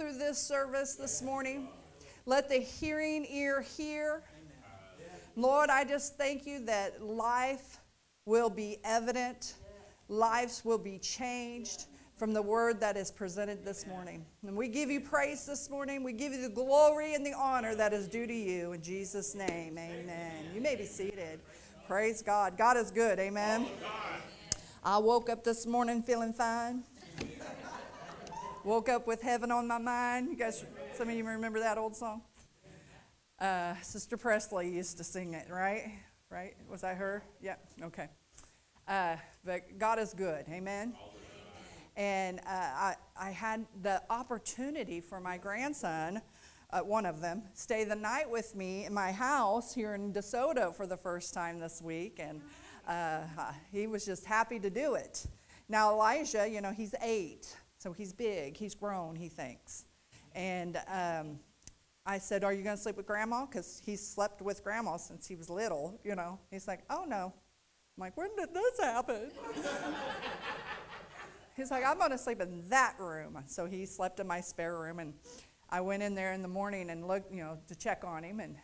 through this service this morning. Let the hearing ear hear. Lord, I just thank you that life will be evident, lives will be changed from the word that is presented this morning. And we give you praise this morning. We give you the glory and the honor that is due to you. In Jesus' name, amen. You may be seated. Praise God. God is good. Amen. I woke up this morning feeling fine. Woke up with heaven on my mind. You guys, some of you remember that old song? Uh, Sister Presley used to sing it, right? Right? Was that her? Yeah, okay. Uh, but God is good. Amen. And uh, I, I had the opportunity for my grandson, uh, one of them, stay the night with me in my house here in DeSoto for the first time this week. And uh, he was just happy to do it. Now, Elijah, you know, he's eight, so he's big, he's grown, he thinks. And um, I said, Are you going to sleep with grandma? Because he slept with grandma since he was little, you know. He's like, Oh, no. I'm like, When did this happen? He's like, I'm going to sleep in that room. So he slept in my spare room. And I went in there in the morning and looked, you know, to check on him and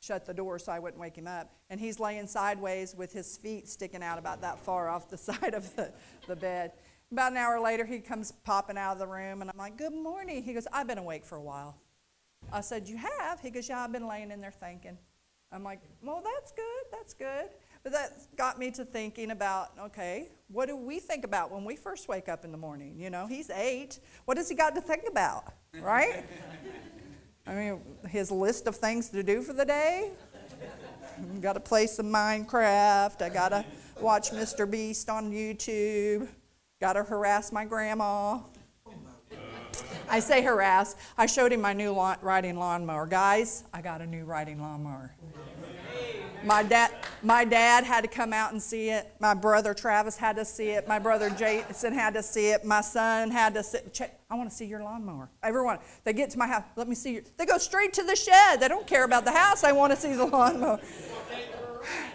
shut the door so I wouldn't wake him up. And he's laying sideways with his feet sticking out about that far off the side of the, the bed. About an hour later, he comes popping out of the room, and I'm like, Good morning. He goes, I've been awake for a while. I said, You have? He goes, Yeah, I've been laying in there thinking. I'm like, Well, that's good. That's good. But that got me to thinking about okay, what do we think about when we first wake up in the morning? You know, he's eight. What has he got to think about, right? I mean, his list of things to do for the day. got to play some Minecraft. I got to watch Mr. Beast on YouTube. Got to harass my grandma. I say harass. I showed him my new lawn, riding lawnmower. Guys, I got a new riding lawnmower. My dad, my dad had to come out and see it. My brother Travis had to see it. My brother Jason had to see it. My son had to see check. I want to see your lawnmower. Everyone, they get to my house. Let me see your. They go straight to the shed. They don't care about the house. I want to see the lawnmower.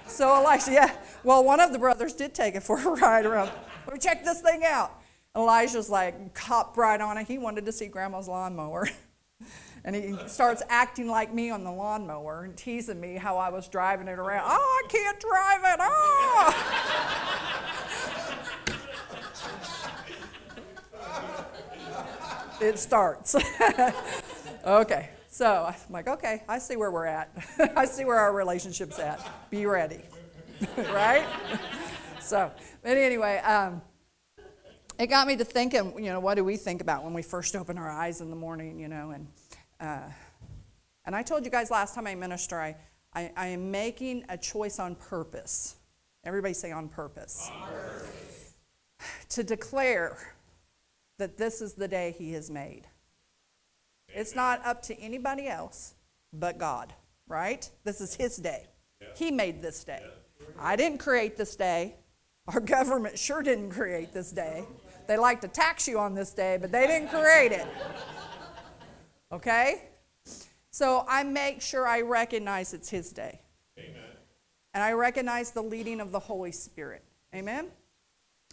So Elisha, yeah. Well, one of the brothers did take it for a ride around. Me check this thing out. Elijah's like cop right on it. He wanted to see grandma's lawnmower. and he starts acting like me on the lawnmower and teasing me how I was driving it around. Oh, I can't drive it. Oh. it starts. okay. So I'm like, okay, I see where we're at. I see where our relationship's at. Be ready. right? So, but anyway, um, it got me to thinking, you know, what do we think about when we first open our eyes in the morning, you know? And, uh, and I told you guys last time I ministered, I, I, I, am making a choice on purpose. Everybody say on purpose. on purpose. To declare that this is the day He has made. It's not up to anybody else but God, right? This is His day. Yeah. He made this day. Yeah. I didn't create this day. Our government sure didn't create this day. They like to tax you on this day, but they didn't create it. Okay? So I make sure I recognize it's His day. Amen. And I recognize the leading of the Holy Spirit. Amen?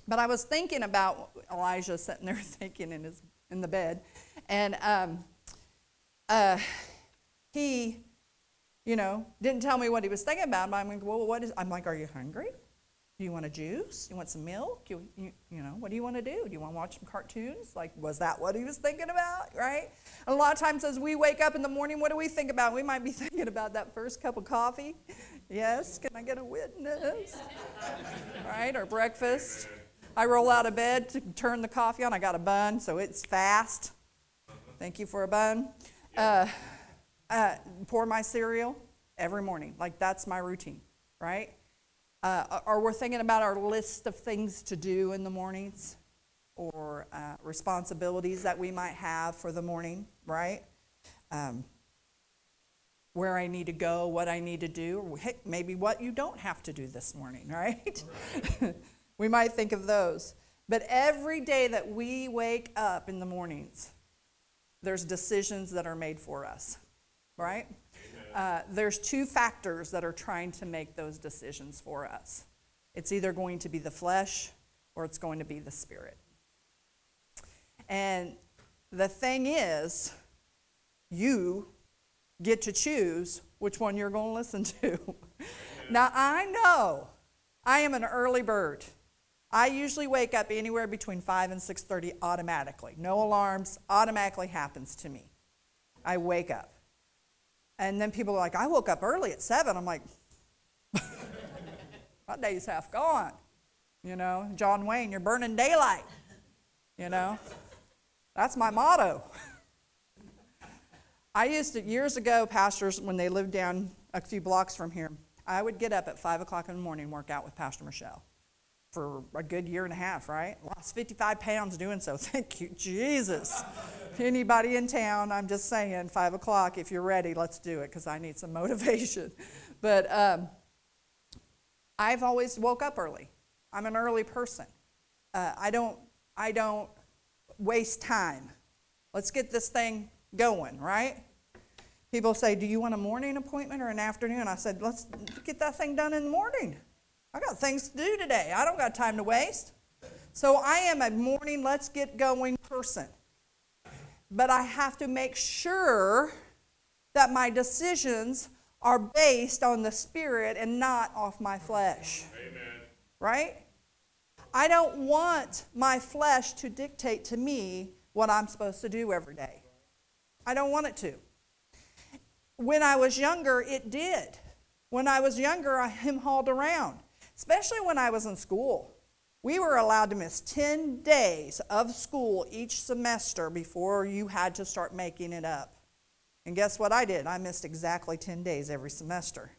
But I was thinking about Elijah sitting there thinking in, his, in the bed. And um, uh, he, you know, didn't tell me what he was thinking about. But I'm like, well, what is, I'm like, are you hungry? Do you want a juice? You want some milk? You, you, you know, what do you want to do? Do you want to watch some cartoons? Like, was that what he was thinking about, right? And a lot of times as we wake up in the morning, what do we think about? We might be thinking about that first cup of coffee. Yes, can I get a witness? right, or breakfast. I roll out of bed to turn the coffee on. I got a Bunn, so it's fast. Thank you for a Bunn. Uh, uh, pour my cereal every morning. Like, that's my routine, right? Uh, or we're thinking about our list of things to do in the mornings or uh, responsibilities that we might have for the morning, right? Um, where I need to go, what I need to do, or maybe what you don't have to do this morning, right? we might think of those. But every day that we wake up in the mornings, there's decisions that are made for us, right? Uh, there's two factors that are trying to make those decisions for us it's either going to be the flesh or it's going to be the spirit. And The thing is, you get to choose which one you're going to listen to. now, I know I am an early bird. I usually wake up anywhere between 5 and 6:30 automatically. No alarms, automatically happens to me. I wake up. And then people are like, "I woke up early at 7." I'm like, "My day's half gone." You know, John Wayne, you're burning daylight. You know? That's my motto. I used to, years ago, pastors, when they lived down a few blocks from here, I would get up at 5 o'clock in the morning and work out with Pastor Michelle for a good year and a half, right? Lost 55 pounds doing so. Thank you, Jesus. Anybody in town, I'm just saying, 5 o'clock, if you're ready, let's do it because I need some motivation. But um, I've always woke up early. I'm an early person. Uh, I don't, I don't waste time. Let's get this thing going, right? People say, Do you want a morning appointment or an afternoon? I said, Let's get that thing done in the morning. I got things to do today. I don't got time to waste. So I am a morning, let's get going person. But I have to make sure that my decisions are based on the Spirit and not off my flesh. Amen. Right? I don't want my flesh to dictate to me what I'm supposed to do every day. I don't want it to. When I was younger, it did. When I was younger, I him hauled around, especially when I was in school. We were allowed to miss 10 days of school each semester before you had to start making it up. And guess what I did? I missed exactly 10 days every semester.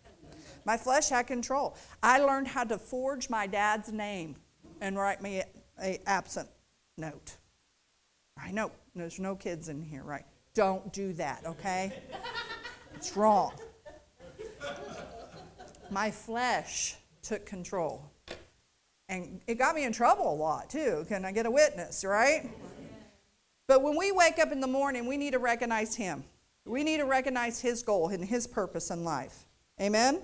My flesh had control. I learned how to forge my dad's name and write me a absent note. I know there's no kids in here, right? Don't do that, okay? it's wrong. My flesh took control. And it got me in trouble a lot, too. Can I get a witness, right? But when we wake up in the morning, we need to recognize Him. We need to recognize His goal and His purpose in life. Amen?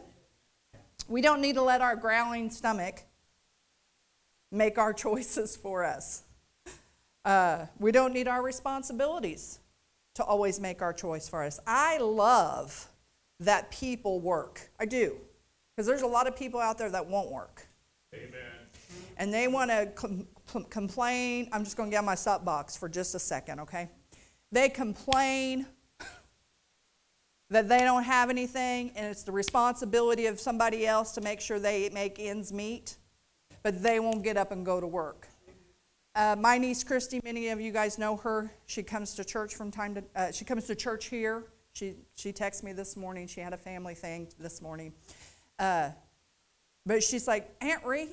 We don't need to let our growling stomach make our choices for us. Uh, we don't need our responsibilities to always make our choice for us. I love that people work. I do. Because there's a lot of people out there that won't work. Amen. And they want to com- com- complain. I'm just going to get on my soapbox for just a second, okay? They complain that they don't have anything, and it's the responsibility of somebody else to make sure they make ends meet but they won't get up and go to work. Uh, my niece Christy, many of you guys know her. She comes to church from time to. Uh, she comes to church here. She she texted me this morning. She had a family thing this morning, uh, but she's like Aunt Ree.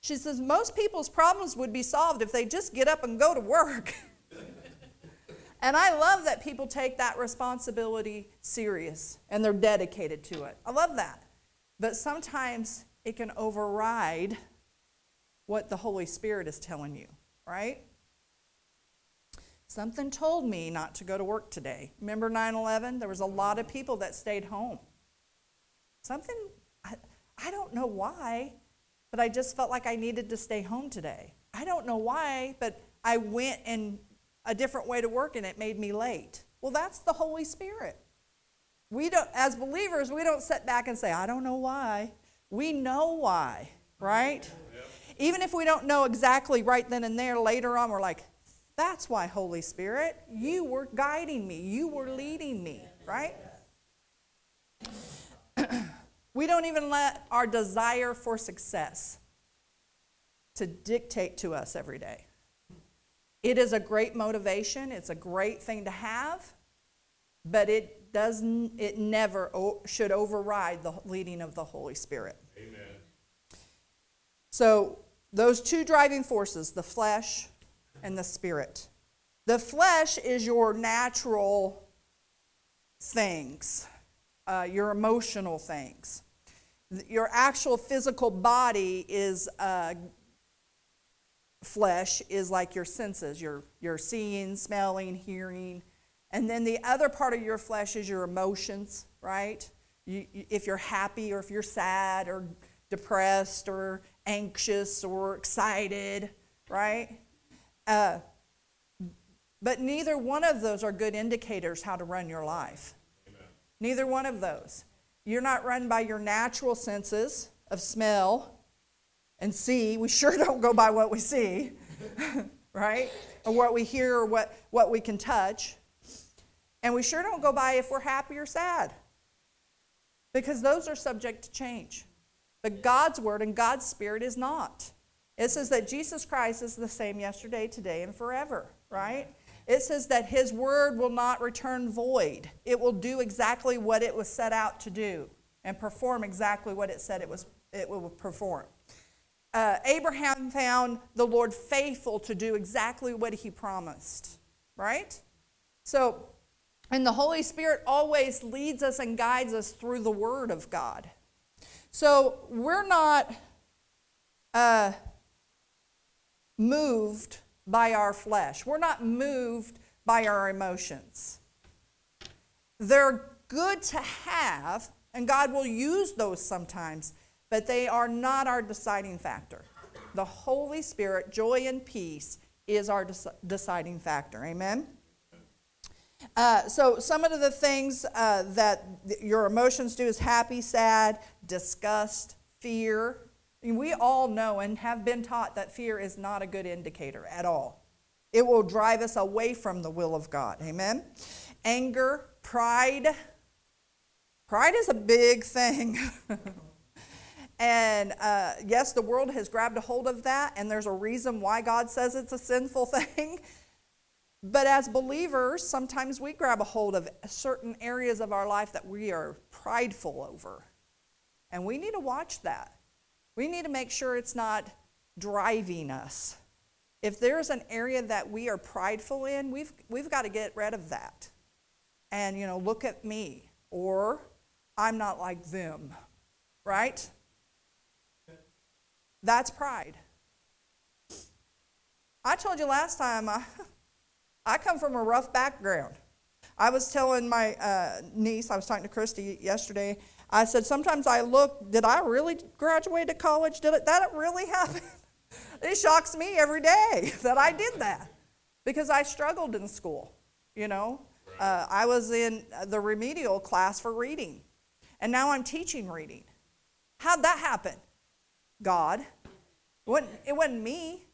She says most people's problems would be solved if they just get up and go to work. and I love that people take that responsibility serious and they're dedicated to it. I love that. But sometimes it can override what the Holy Spirit is telling you, right? Something told me not to go to work today. Remember 9 11? There was a lot of people that stayed home. Something, I, don't know why, but I just felt like I needed to stay home today. I don't know why, but I went in a different way to work and it made me late. Well, that's the Holy Spirit. We don't, as believers, we don't sit back and say, I don't know why. We know why, right? Even if we don't know exactly right then and there, later on, we're like, that's why, Holy Spirit, you were guiding me, you were leading me, right? we don't even let our desire for success to dictate to us every day. It is a great motivation, it's a great thing to have, but it doesn't it never should override the leading of the Holy Spirit. Amen. So those two driving forces, the flesh and the spirit. The flesh is your natural things, uh, your emotional things. Your actual physical body is uh, flesh, is like your senses, your, your seeing, smelling, hearing. And then the other part of your flesh is your emotions, right? You, if you're happy or if you're sad or depressed or anxious or excited, right? Uh, But neither one of those are good indicators how to run your life. Amen. Neither one of those. You're not run by your natural senses of smell and see. We sure don't go by what we see, right? Or what we hear or what, what we can touch. And we sure don't go by if we're happy or sad because those are subject to change. But God's word and God's spirit is not. It says that Jesus Christ is the same yesterday, today, and forever, right? It says that his word will not return void. It will do exactly what it was set out to do and perform exactly what it said it was it will perform. Uh, Abraham found the Lord faithful to do exactly what he promised, right? So and the Holy Spirit always leads us and guides us through the Word of God. So we're not uh, moved by our flesh, we're not moved by our emotions. They're good to have, and God will use those sometimes, but they are not our deciding factor. The Holy Spirit, joy and peace, is our deciding factor. Amen? Uh, so, some of the things uh, that your emotions do is happy, sad, disgust, fear. We all know and have been taught that fear is not a good indicator at all. It will drive us away from the will of God. Amen? Anger, pride. Pride is a big thing. and uh, yes, the world has grabbed a hold of that, and there's a reason why God says it's a sinful thing. But as believers, sometimes we grab a hold of certain areas of our life that we are prideful over. And we need to watch that. We need to make sure it's not driving us. If there's an area that we are prideful in, we've, we've got to get rid of that. And, you know, look at me. Or I'm not like them. Right? That's pride. I told you last time, I, I come from a rough background. I was telling my uh, niece, I was talking to Christy yesterday, I said, sometimes I look, did I really graduate to college? Did it, that really happen? it shocks me every day that I did that because I struggled in school, you know. Uh, I was in the remedial class for reading, and now I'm teaching reading. How'd that happen? God. It wasn't, it wasn't me.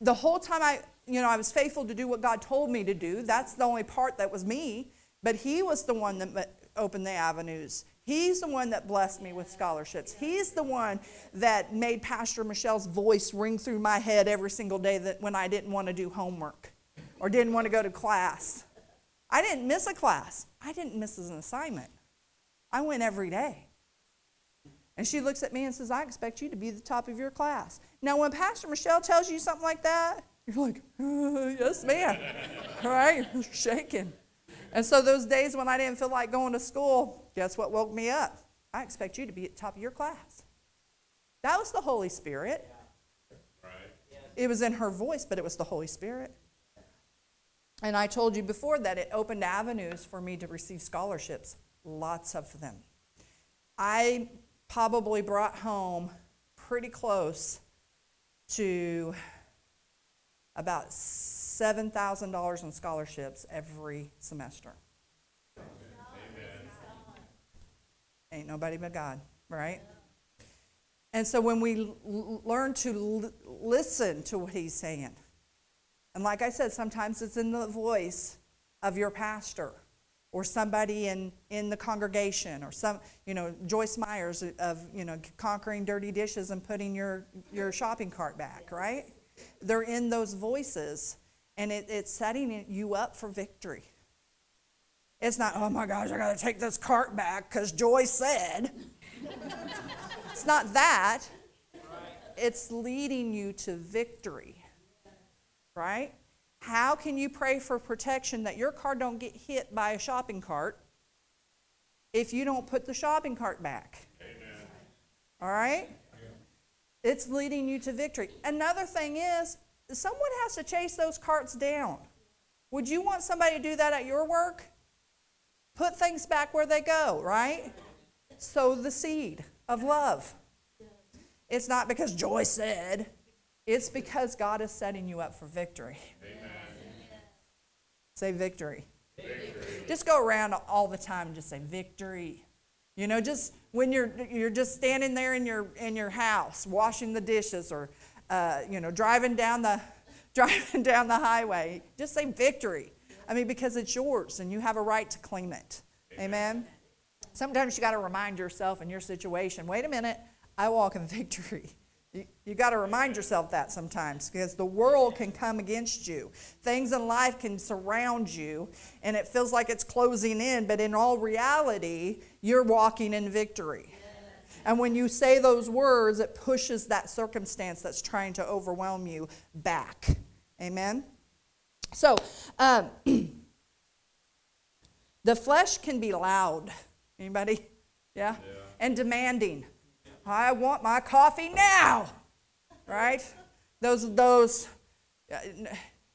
The whole time I, you know, I was faithful to do what God told me to do. That's the only part that was me. But He was the one that opened the avenues. He's the one that blessed me with scholarships. He's the one that made Pastor Michelle's voice ring through my head every single day that when I didn't want to do homework or didn't want to go to class. I didn't miss a class. I didn't miss an assignment. I went every day. And she looks at me and says, I expect you to be the top of your class. Now, when Pastor Michelle tells you something like that, you're like, uh, yes, ma'am. right? Shaking. And so those days when I didn't feel like going to school, guess what woke me up? I expect you to be at the top of your class. That was the Holy Spirit. Right. It was in her voice, but it was the Holy Spirit. And I told you before that it opened avenues for me to receive scholarships, lots of them. I probably brought home pretty close to about $7,000 in scholarships every semester. Amen. Ain't nobody but God, right? And so when we learn to listen to what he's saying, and like I said, sometimes it's in the voice of your pastor or somebody in, in the congregation or some, you know, Joyce Myers of, you know, conquering dirty dishes and putting your, your shopping cart back, right? They're in those voices, and it, it's setting you up for victory. It's not, oh my gosh, I got to take this cart back because Joy said. it's not that. It's leading you to victory, right? How can you pray for protection that your car don't get hit by a shopping cart if you don't put the shopping cart back? Amen. All right? It's leading you to victory. Another thing is, someone has to chase those carts down. Would you want somebody to do that at your work? Put things back where they go, right? Sow the seed of love. It's not because Joy said, it's because God is setting you up for victory. Amen. Say victory. victory. Just go around all the time and just say victory. You know, just when you're you're just standing there in your in your house washing the dishes or uh, you know driving down the driving down the highway, just say victory. I mean, because it's yours and you have a right to claim it. Amen. Amen? Sometimes you got to remind yourself in your situation. Wait a minute, I walk in victory. You, you got to remind yourself that sometimes because the world can come against you. Things in life can surround you and it feels like it's closing in, but in all reality, you're walking in victory. And when you say those words, it pushes that circumstance that's trying to overwhelm you back. Amen? So, um, the flesh can be loud. Anybody? Yeah? yeah? And demanding. I want my coffee now. Right? Those, those, uh,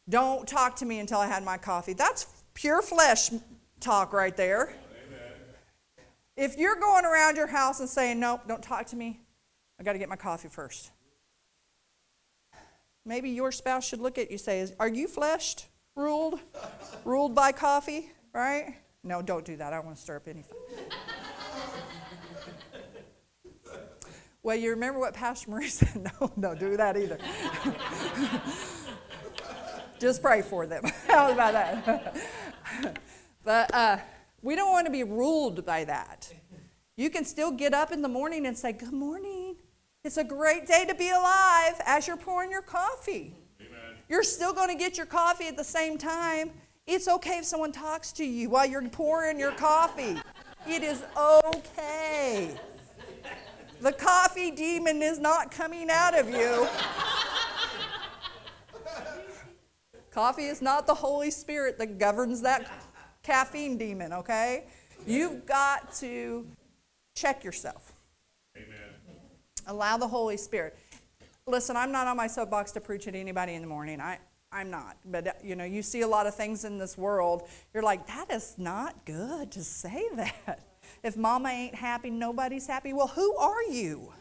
don't talk to me until I had my coffee. That's pure flesh talk right there. Amen. If you're going around your house and saying, nope, don't talk to me, I got to get my coffee first. Maybe your spouse should look at you and say, Are you fleshed, ruled, ruled by coffee? Right? No, don't do that. I don't want to stir up any Well, you remember what Pastor Marie said? No, don't do that either. Just pray for them. How about that? but uh, we don't want to be ruled by that. You can still get up in the morning and say, Good morning. It's a great day to be alive as you're pouring your coffee. Amen. You're still going to get your coffee at the same time. It's okay if someone talks to you while you're pouring your coffee. It is okay. The coffee demon is not coming out of you. coffee is not the Holy Spirit that governs that caffeine demon, okay? You've got to check yourself. Amen. Allow the Holy Spirit. Listen, I'm not on my soapbox to preach at anybody in the morning. I, I'm not. But, uh, you know, you see a lot of things in this world. You're like, that is not good to say that. If mama ain't happy, nobody's happy. Well, who are you?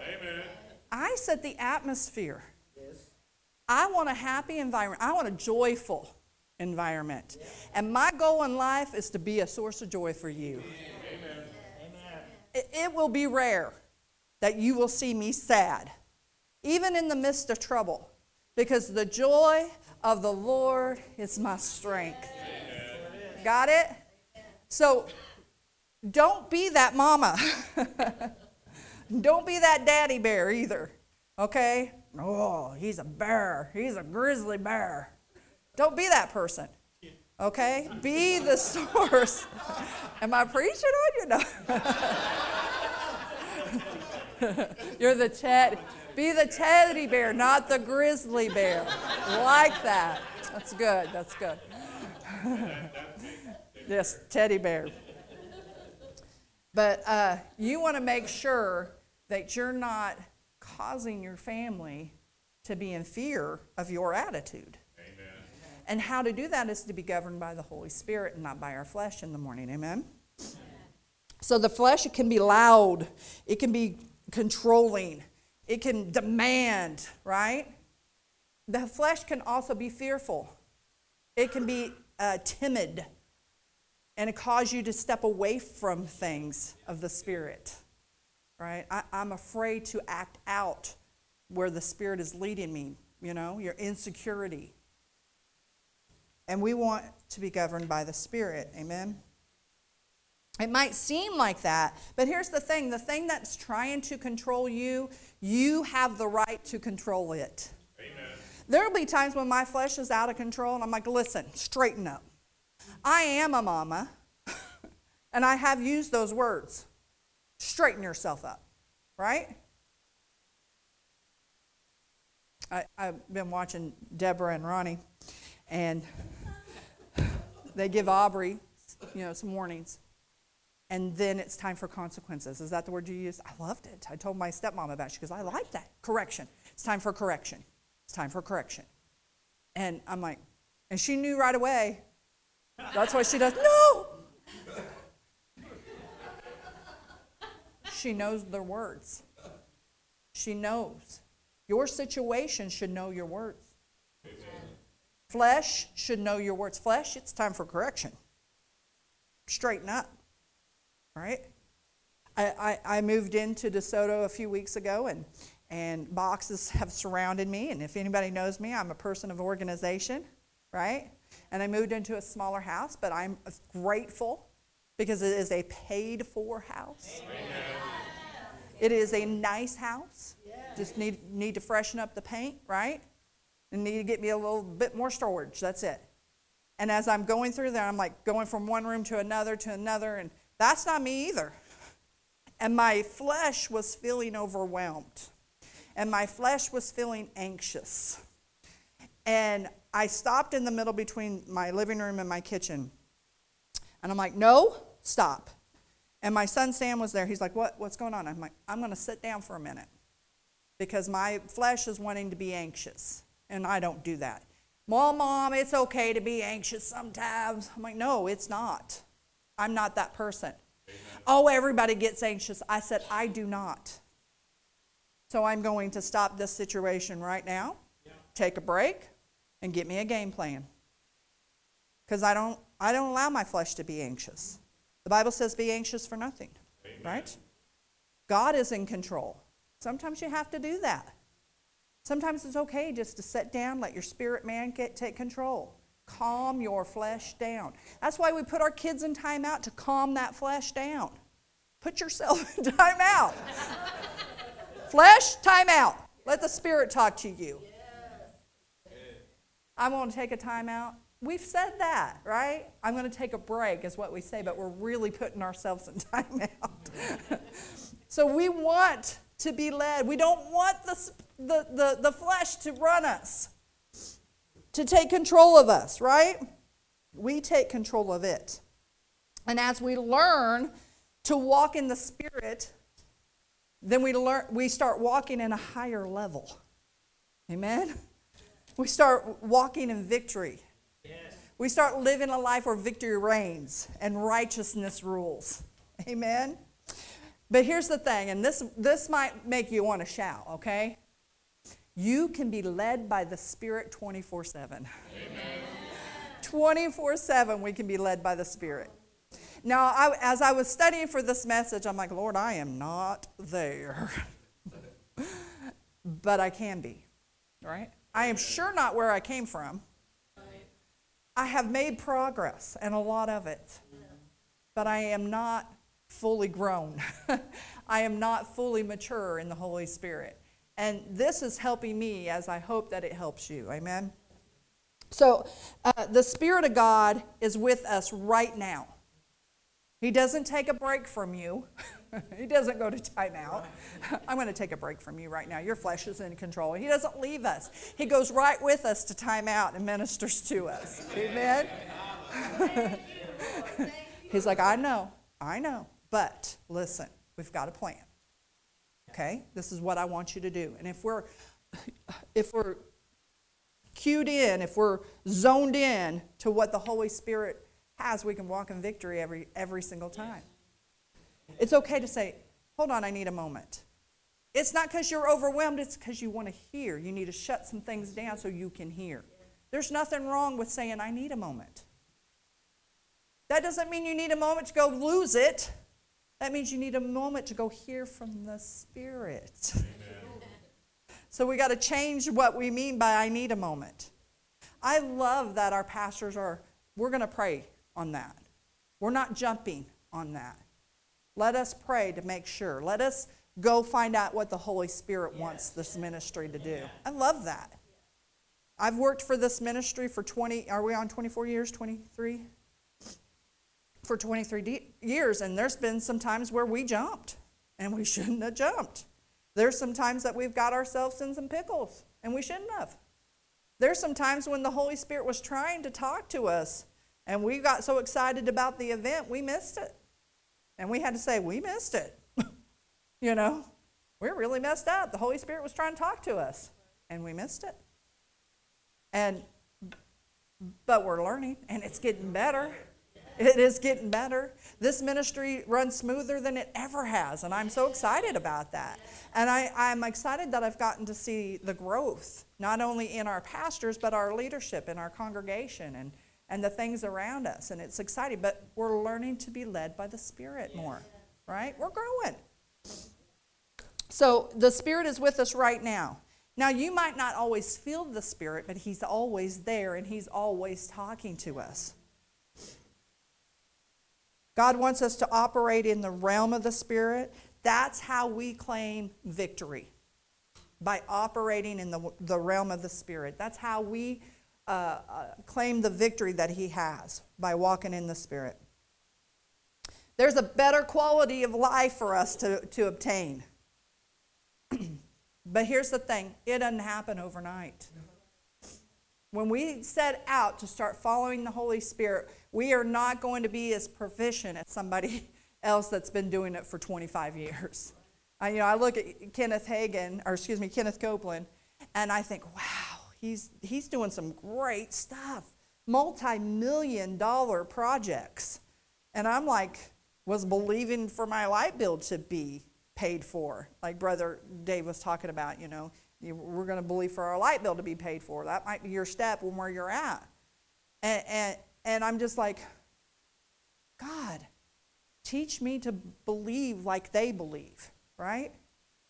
Amen. I set the atmosphere. Yes. I want a happy environment. I want a joyful environment. Yes. And my goal in life is to be a source of joy for you. Amen. It, it will be rare that you will see me sad, even in the midst of trouble, because the joy of the Lord is my strength. Amen. Got it? So don't be that mama. don't be that daddy bear either. Okay? Oh, he's a bear. He's a grizzly bear. Don't be that person. Okay? Be the source. Am I preaching on you? No. You're the ted. Be the teddy bear, not the grizzly bear. Like that. That's good. That's good. This teddy bear. But uh, you want to make sure that you're not causing your family to be in fear of your attitude. Amen. And how to do that is to be governed by the Holy Spirit and not by our flesh in the morning. Amen? Amen. So the flesh, it can be loud, it can be controlling, it can demand, right? The flesh can also be fearful, it can be uh, timid and it cause you to step away from things of the Spirit, right? I, I'm afraid to act out where the Spirit is leading me, you know, your insecurity. And we want to be governed by the Spirit, amen? It might seem like that, but here's the thing the thing that's trying to control you, you have the right to control it. Amen. There'll be times when my flesh is out of control, and I'm like, listen, straighten up. I am a mama, and I have used those words. Straighten yourself up, right? I, have been watching Deborah and Ronnie, and they give Aubrey, you know, some warnings, and then it's time for consequences. Is that the word you used? I loved it. I told my stepmom about it. She goes, I like that. Correction. It's time for correction. It's time for correction. And I'm like, and she knew right away that's why she does, no! She knows their words. She knows. Your situation should know your words. Flesh should know your words. Flesh, it's time for correction. Straighten up, right? I, I, I moved into DeSoto a few weeks ago, and, and boxes have surrounded me. And if anybody knows me, I'm a person of organization, right? And I moved into a smaller house, but I'm grateful because it is a paid for house. Amen. It is a nice house. Just need, need to freshen up the paint, right? And need to get me a little bit more storage. That's it. And as I'm going through there, I'm like going from one room to another to another, and that's not me either. And my flesh was feeling overwhelmed. And my flesh was feeling anxious. And I stopped in the middle between my living room and my kitchen. And I'm like, no, stop. And my son Sam was there. He's like, what, what's going on? I'm like, I'm going to sit down for a minute because my flesh is wanting to be anxious. And I don't do that. Well, mom, it's okay to be anxious sometimes. I'm like, no, it's not. I'm not that person. Amen. Oh, everybody gets anxious. I said, I do not. So I'm going to stop this situation right now, yeah. take a break, and get me a game plan. Because I don't, I don't allow my flesh to be anxious. The Bible says, be anxious for nothing, Amen. right? God is in control. Sometimes you have to do that. Sometimes it's okay just to sit down, let your spirit man get, take control. Calm your flesh down. That's why we put our kids in timeout to calm that flesh down. Put yourself in timeout. flesh, timeout. Let the spirit talk to you. I'm going to take a timeout. We've said that, right? I'm going to take a break, is what we say, but we're really putting ourselves in timeout. so we want to be led. We don't want the, the, the, the flesh to run us, to take control of us, right? We take control of it. And as we learn to walk in the Spirit, then we, learn, we start walking in a higher level. Amen? We start walking in victory. Yes. We start living a life where victory reigns and righteousness rules. Amen? But here's the thing, and this, this might make you want to shout, okay? You can be led by the Spirit 24 7. 24 7, we can be led by the Spirit. Now, I, as I was studying for this message, I'm like, Lord, I am not there. but I can be, right? I am sure not where I came from. I have made progress, and a lot of it. But I am not fully grown. I am not fully mature in the Holy Spirit. And this is helping me as I hope that it helps you. Amen? So, uh, the Spirit of God is with us right now. He doesn't take a break from you. he doesn't go to timeout. I'm going to take a break from you right now. Your flesh is in control. He doesn't leave us. He goes right with us to timeout and ministers to us. Amen? He's like, I know. I know. But listen, we've got a plan. Okay? This is what I want you to do. And if we're if we're cued in, if we're zoned in to what the Holy Spirit has, we can walk in victory every every single time. It's okay to say, "Hold on, I need a moment." It's not because you're overwhelmed, it's because you want to hear. You need to shut some things down so you can hear. There's nothing wrong with saying, I need a moment. That doesn't mean you need a moment to go lose it. That means you need a moment to go hear from the Spirit. so we got to change what we mean by I need a moment. I love that our pastors are, we're going to pray on that. We're not jumping on that. Let us pray to make sure. Let us go find out what the Holy Spirit yes. wants this ministry to do. I love that. I've worked for this ministry for 20, are we on 24 years, 23? for 23 years, and there's been some times where we jumped, and we shouldn't have jumped. There's some times that we've got ourselves in some pickles, and we shouldn't have. There's some times when the Holy Spirit was trying to talk to us, and we got so excited about the event, we missed it. And we had to say, We missed it. you know, we're really messed up. The Holy Spirit was trying to talk to us, and we missed it. And, but we're learning, and it's getting better. It is getting better. This ministry runs smoother than it ever has, and I'm so excited about that. And I, I'm excited that I've gotten to see the growth, not only in our pastors, but our leadership in our congregation and, and the things around us. And it's exciting, but we're learning to be led by the Spirit more, right? We're growing. So the Spirit is with us right now. Now, you might not always feel the Spirit, but He's always there and He's always talking to us. God wants us to operate in the realm of the Spirit. That's how we claim victory by operating in the, the realm of the Spirit. That's how we uh, uh, claim the victory that He has by walking in the Spirit. There's a better quality of life for us to, to obtain. but here's the thing it doesn't happen overnight. When we set out to start following the Holy Spirit, we are not going to be as proficient as somebody else that's been doing it for 25 years. I, you know, I look at Kenneth Hagin, or excuse me, Kenneth Copeland, and I think, wow, he's, he's doing some great stuff, multi million dollar projects. And I'm like, was believing for my light bill to be paid for, like Brother Dave was talking about, you know, we're going to believe for our light bill to be paid for. That might be your step when where you're at. And, and, and I'm just like, God, teach me to believe like they believe, right?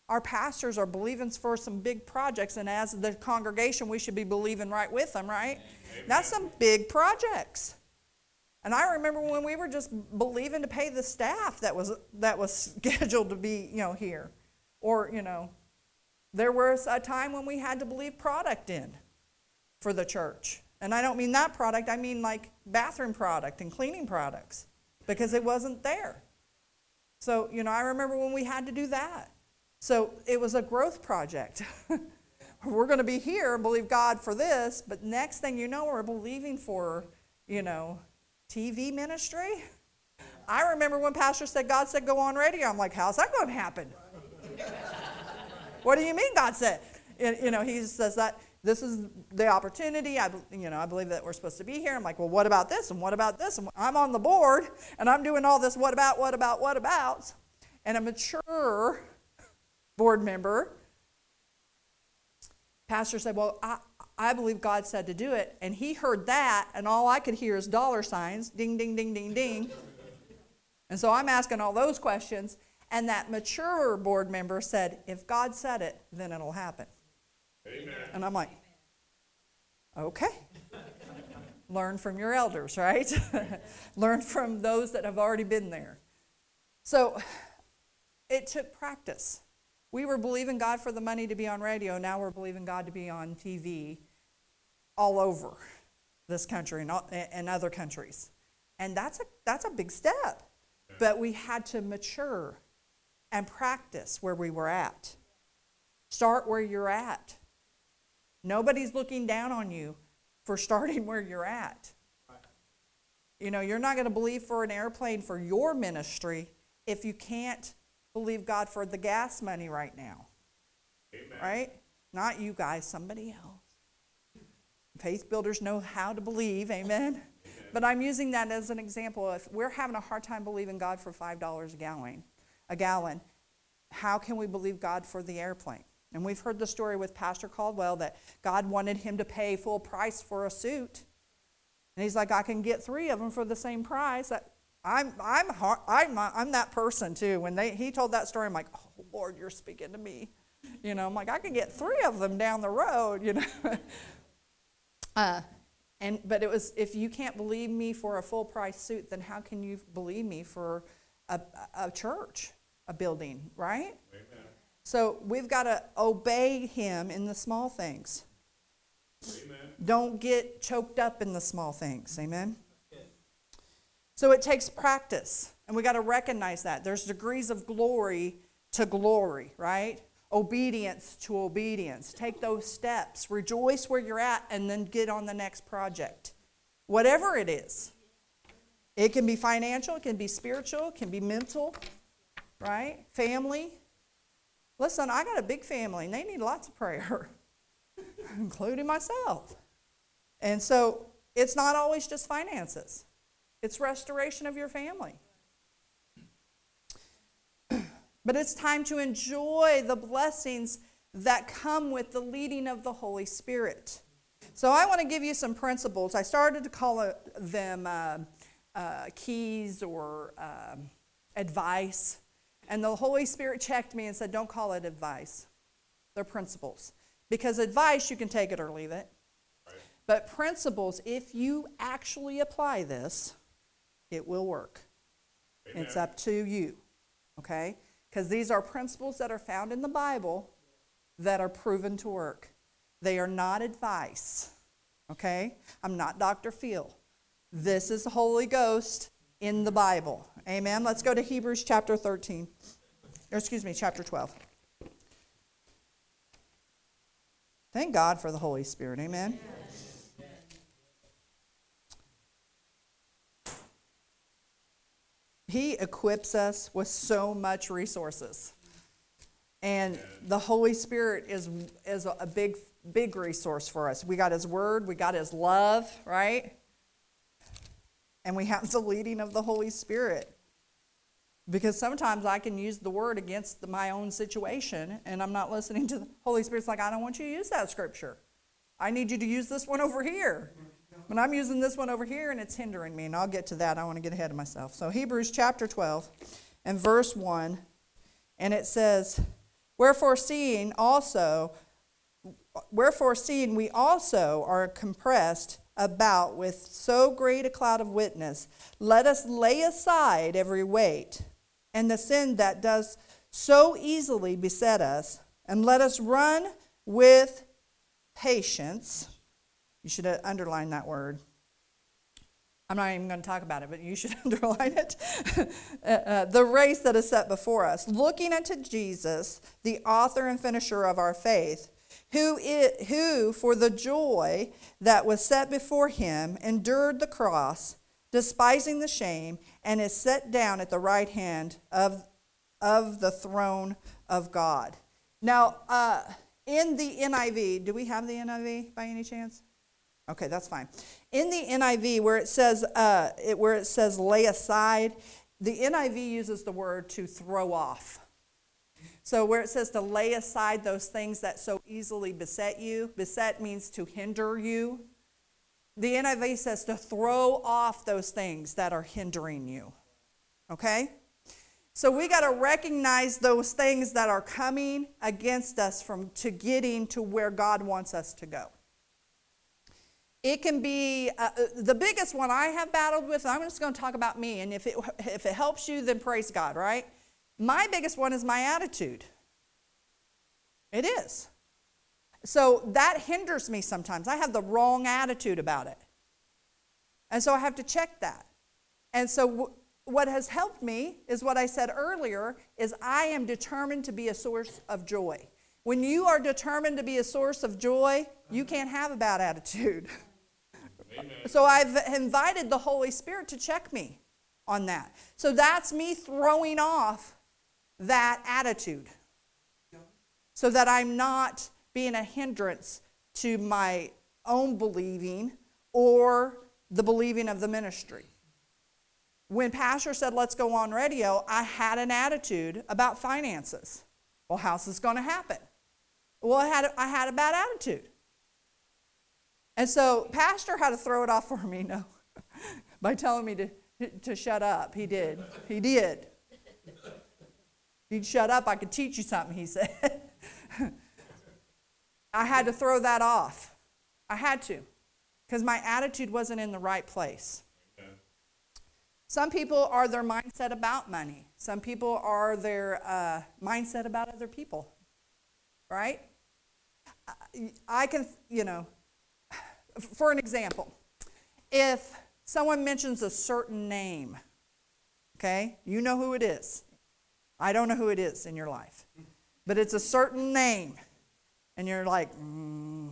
Our pastors are believing for some big projects, and as the congregation, we should be believing right with them, right? Amen. That's some big projects. And I remember when we were just believing to pay the staff that was that was scheduled to be, you know, here. Or, you know, there was a time when we had to believe product in for the church. And I don't mean that product, I mean like bathroom product and cleaning products because it wasn't there. So, you know, I remember when we had to do that. So it was a growth project. we're going to be here believe God for this, but next thing you know, we're believing for, you know, TV ministry. I remember when Pastor said, God said, go on radio. I'm like, how's that going to happen? what do you mean God said? You know, he says that this is the opportunity. I, you know, I believe that we're supposed to be here. I'm like, well, what about this? And what about this? And I'm on the board and I'm doing all this what about, what about, what about? And a mature board member, pastor said, well, I, I believe God said to do it. And he heard that, and all I could hear is dollar signs ding, ding, ding, ding, ding. and so I'm asking all those questions. And that mature board member said, if God said it, then it'll happen. Amen. And I'm like, okay. Learn from your elders, right? Learn from those that have already been there. So it took practice. We were believing God for the money to be on radio. Now we're believing God to be on TV all over this country and, and other countries. And that's a, that's a big step. But we had to mature and practice where we were at. Start where you're at. Nobody's looking down on you for starting where you're at. You know, you're not going to believe for an airplane for your ministry if you can't believe God for the gas money right now. Amen. Right? Not you guys, somebody else. Faith builders know how to believe, amen? amen? But I'm using that as an example. If we're having a hard time believing God for $5 a gallon, a gallon, how can we believe God for the airplane? And we've heard the story with Pastor Caldwell that God wanted him to pay full price for a suit. And he's like, I can get three of them for the same price. I'm, I'm, I'm, I'm that person too. When they, he told that story, I'm like, oh, Lord, you're speaking to me. You know, I'm like, I can get three of them down the road, you know. uh, and, but it was, if you can't believe me for a full price suit, then how can you believe me for a, a church, a building, right? Amen. So we've got to obey him in the small things. Amen. Don't get choked up in the small things. Amen. So it takes practice, and we got to recognize that. There's degrees of glory to glory, right? Obedience to obedience. Take those steps. Rejoice where you're at, and then get on the next project. Whatever it is. It can be financial, it can be spiritual, it can be mental, right? Family, Listen, I got a big family and they need lots of prayer, including myself. And so it's not always just finances. It's restoration of your family. But it's time to enjoy the blessings that come with the leading of the Holy Spirit. So I want to give you some principles. I started to call them uh, uh, keys or um, advice. And the Holy Spirit checked me and said, Don't call it advice. They're principles. Because advice, you can take it or leave it. Right. But principles, if you actually apply this, it will work. Amen. It's up to you. Okay? Because these are principles that are found in the Bible that are proven to work. They are not advice. Okay? I'm not Dr. Phil. This is the Holy Ghost in the Bible. Amen. Let's go to Hebrews chapter 13. Or excuse me, chapter 12. Thank God for the Holy Spirit. Amen. He equips us with so much resources. And the Holy Spirit is, is a big, big resource for us. We got His Word, we got His love, right? And we have the leading of the Holy Spirit. Because sometimes I can use the Word against the, my own situation, and I'm not listening to the Holy Spirit's like, I don't want you to use that scripture. I need you to use this one over here. Mm-hmm. But I'm using this one over here, and it's hindering me, and I'll get to that. I want to get ahead of myself. So, Hebrews chapter 12 and verse 1, and it says, Wherefore, seeing also, wherefore, seeing we also are compressed about with so great a cloud of witness, let us lay aside every weight and the sin that does so easily beset us, and let us run with patience. You should underline that word. I'm not even going to talk about it, but you should underline it. Uh, uh, the race that is set before us, looking unto Jesus, the author and finisher of our faith, who, it, who for the joy that was set before him endured the cross, despising the shame, and is set down at the right hand of, of the throne of God. Now, uh, in the NIV, do we have the NIV by any chance? Okay, that's fine. In the NIV, where it says uh, it, where it says lay aside, the NIV uses the word to throw off. So where it says to lay aside those things that so easily beset you, beset means to hinder you. The NIV says to throw off those things that are hindering you. Okay? So we got to recognize those things that are coming against us from to getting to where God wants us to go. It can be uh, uh, the biggest one I have battled with. I'm just going to talk about me, and if it, if it helps you, then praise God, right? My biggest one is my attitude. It is. So that hinders me sometimes. I have the wrong attitude about it. And so I have to check that. And so w- what has helped me is what I said earlier is I am determined to be a source of joy. When you are determined to be a source of joy, you can't have a bad attitude. So I've invited the Holy Spirit to check me on that. So that's me throwing off that attitude so that I'm not being a hindrance to my own believing or the believing of the ministry. When Pastor said, let's go on radio, I had an attitude about finances. Well, how's this going to happen? Well, I had, I had a bad attitude. And so, Pastor had to throw it off for me, no, by telling me to, to shut up. He did. He did. If you'd shut up, I could teach you something, he said. I had to throw that off. I had to, because my attitude wasn't in the right place. Some people are their mindset about money. Some people are their uh, mindset about other people, right? I can, you know, for an example, if someone mentions a certain name, okay, you know who it is. I don't know who it is in your life, but it's a certain name, and you're like, mm, mm, mm,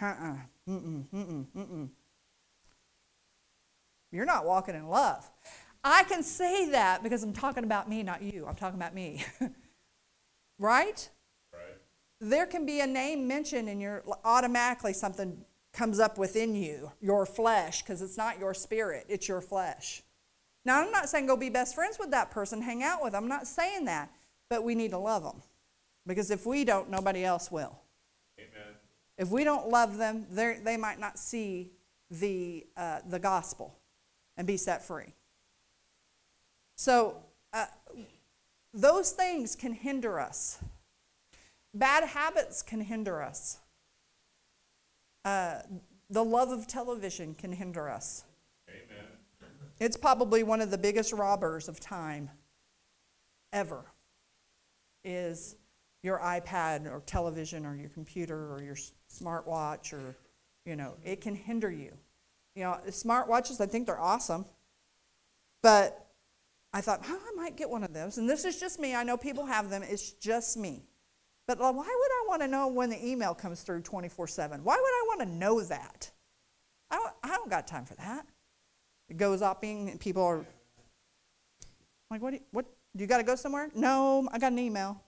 mm uh-uh, mm-mm, mm-mm, mm-mm. You're not walking in love. I can say that because I'm talking about me, not you. I'm talking about me. right? There can be a name mentioned and you're automatically something comes up within you, your flesh, because it's not your spirit, it's your flesh. Now, I'm not saying go be best friends with that person, hang out with them. I'm not saying that, but we need to love them. Because if we don't, nobody else will. Amen. If we don't love them, they might not see the, uh, the gospel and be set free. So, uh, those things can hinder us. Bad habits can hinder us. Uh, the love of television can hinder us. Amen. It's probably one of the biggest robbers of time ever is your iPad or television or your computer or your smartwatch or you know, it can hinder you. You know, smartwatches, I think they're awesome. But I thought, oh, I might get one of those. And this is just me. I know people have them. It's just me. But why would I want to know when the email comes through 24 7? Why would I want to know that? I don't, I don't got time for that. It goes being and people are like, what do you, what, you got to go somewhere? No, I got an email.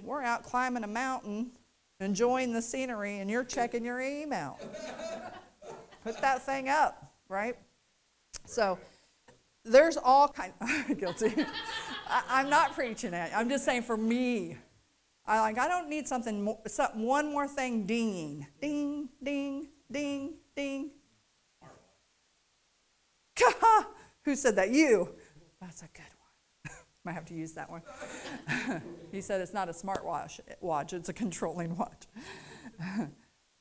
We're out climbing a mountain, enjoying the scenery, and you're checking your email. Put that thing up, right? So there's all kind guilty. I, am not preaching it. I'm just saying for me, I like I don't need something more, some, one more thing dinging. Ding, ding, ding, ding. Who said that? You. That's a good one. Might have to use that one. he said it's not a smart watch, watch it's a controlling watch.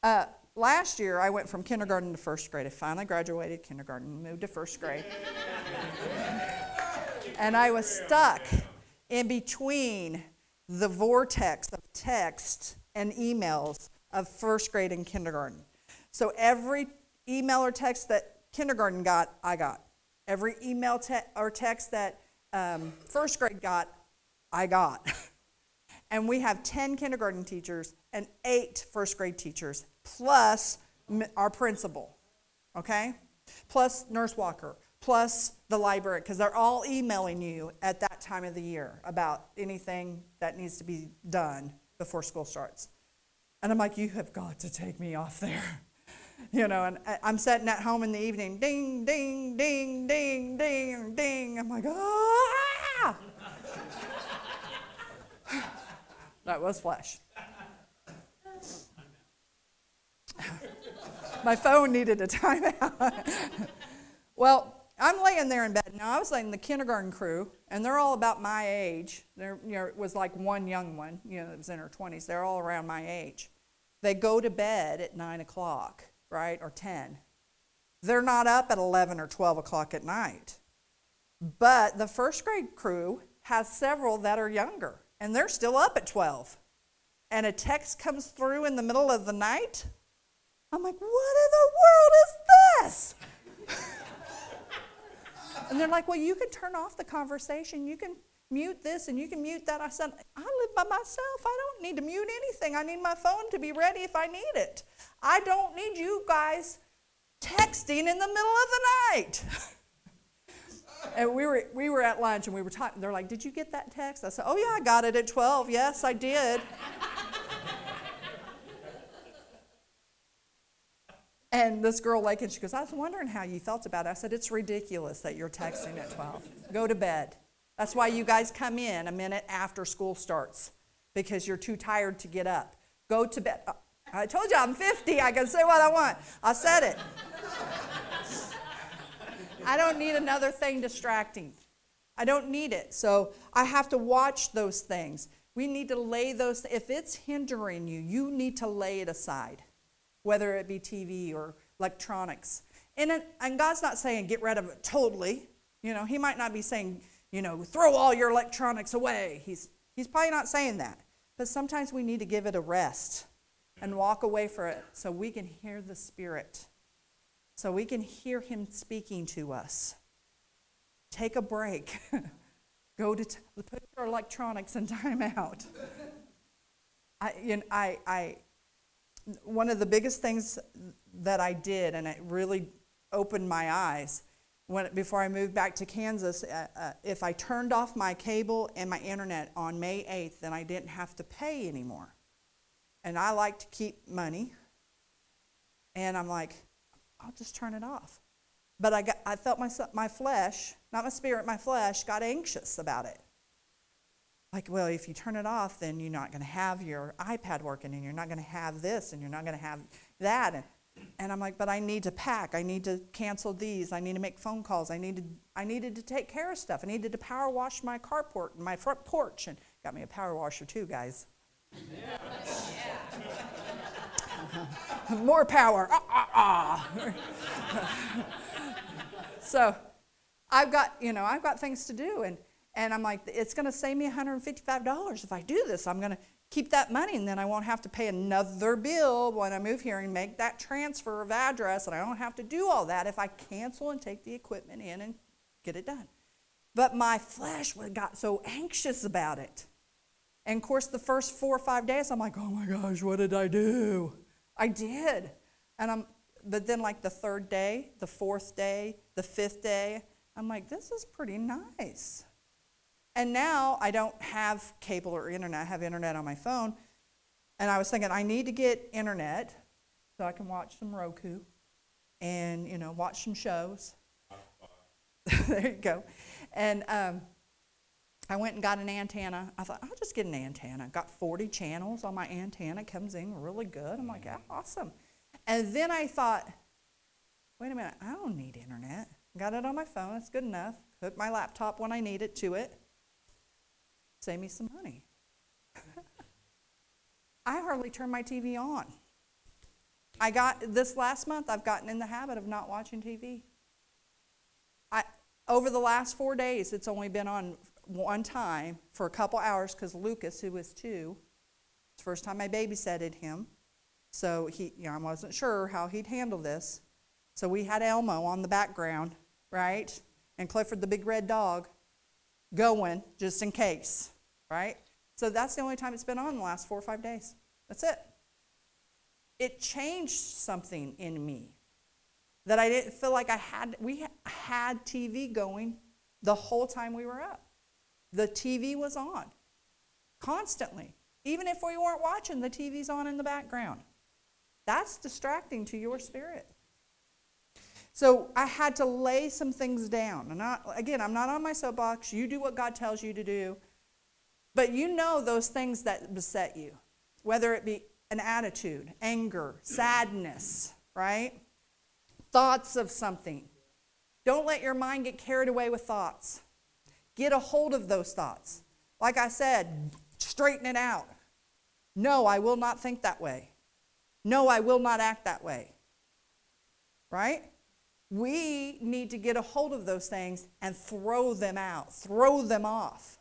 Uh, last year, I went from kindergarten to first grade. I finally graduated kindergarten, and moved to first grade. and I was stuck in between the vortex of text and emails of first grade and kindergarten. So every email or text that kindergarten got, I got. Every email te- or text that um, first grade got, I got. and we have 10 kindergarten teachers and eight first grade teachers plus our principal, okay? Plus Nurse Walker, plus the library, because they're all emailing you at that time of the year about anything that needs to be done before school starts. And I'm like, you have got to take me off there. you know, and I'm sitting at home in the evening, ding, ding, ding, ding, ding, ding. I'm like, ah! that was flesh. My phone needed a timeout. well, I'm laying there in bed. Now, I was laying in the kindergarten crew, and they're all about my age. There you know, was like one young one, you know, that was in her 20s. They're all around my age. They go to bed at 9 o'clock, right, or 10. They're not up at 11 or 12 o'clock at night. But the first grade crew has several that are younger, and they're still up at 12. And a text comes through in the middle of the night I'm like, what in the world is this? and they're like, well, you can turn off the conversation. You can mute this and you can mute that. I said, I live by myself. I don't need to mute anything. I need my phone to be ready if I need it. I don't need you guys texting in the middle of the night. and we were, we were at lunch and we were talking. They're like, Did you get that text? I said, Oh, yeah, I got it at 12. Yes, I did. And this girl, like, and she goes, I was wondering how you felt about it. I said, It's ridiculous that you're texting at 12. Go to bed. That's why you guys come in a minute after school starts, because you're too tired to get up. Go to bed. Uh, I told you I'm 50. I can say what I want. I said it. I don't need another thing distracting. I don't need it. So I have to watch those things. We need to lay those, if it's hindering you, you need to lay it aside whether it be TV or electronics. And, and God's not saying get rid of it totally. You know, He might not be saying, you know, throw all your electronics away. He's, he's probably not saying that. But sometimes we need to give it a rest and walk away from it so we can hear the Spirit, so we can hear Him speaking to us. Take a break. Go to t- put your electronics in timeout. I, you know, I, I, one of the biggest things that I did, and it really opened my eyes, when, before I moved back to Kansas, uh, uh, if I turned off my cable and my internet on May 8th, then I didn't have to pay anymore. and I like to keep money. And I'm like, I'll just turn it off. But I, got, I felt my, my flesh, not my spirit, my flesh, got anxious about it. Like, well, if you turn it off, then you're not going to have your iPad working, and you're not going to have this, and you're not going to have that. And, and I'm like, but I need to pack. I need to cancel these. I need to make phone calls. I needed, I needed to take care of stuff. I needed to power wash my carport, and my front porch, and got me a power washer too, guys. Yeah. More power. Ah, ah, ah. so I've got, you know, I've got things to do. And, and I'm like, it's going to save me $155 if I do this. I'm going to keep that money and then I won't have to pay another bill when I move here and make that transfer of address. And I don't have to do all that if I cancel and take the equipment in and get it done. But my flesh got so anxious about it. And of course, the first four or five days, I'm like, oh my gosh, what did I do? I did. And I'm, but then like the third day, the fourth day, the fifth day, I'm like, this is pretty nice. And now I don't have cable or internet, I have internet on my phone. And I was thinking, I need to get internet so I can watch some Roku and, you know, watch some shows. there you go. And um, I went and got an antenna. I thought, I'll just get an antenna. Got 40 channels on my antenna, comes in really good. I'm like, yeah, awesome. And then I thought, wait a minute, I don't need internet. Got it on my phone, it's good enough. Hook my laptop when I need it to it. Save me some money. I hardly turn my TV on. I got this last month, I've gotten in the habit of not watching TV. I, over the last four days, it's only been on one time for a couple hours because Lucas, who was two, it's the first time I babysitted him. So he, you know, I wasn't sure how he'd handle this. So we had Elmo on the background, right? And Clifford, the big red dog, going just in case, right? So that's the only time it's been on the last four or five days. That's it. It changed something in me that I didn't feel like I had. We had TV going the whole time we were up. The TV was on constantly. Even if we weren't watching, the TV's on in the background. That's distracting to your spirit. So I had to lay some things down. And I, again, I'm not on my soapbox. You do what God tells you to do. But you know those things that beset you, whether it be an attitude, anger, sadness, right? Thoughts of something. Don't let your mind get carried away with thoughts. Get a hold of those thoughts. Like I said, straighten it out. No, I will not think that way. No, I will not act that way. Right? We need to get a hold of those things and throw them out, throw them off.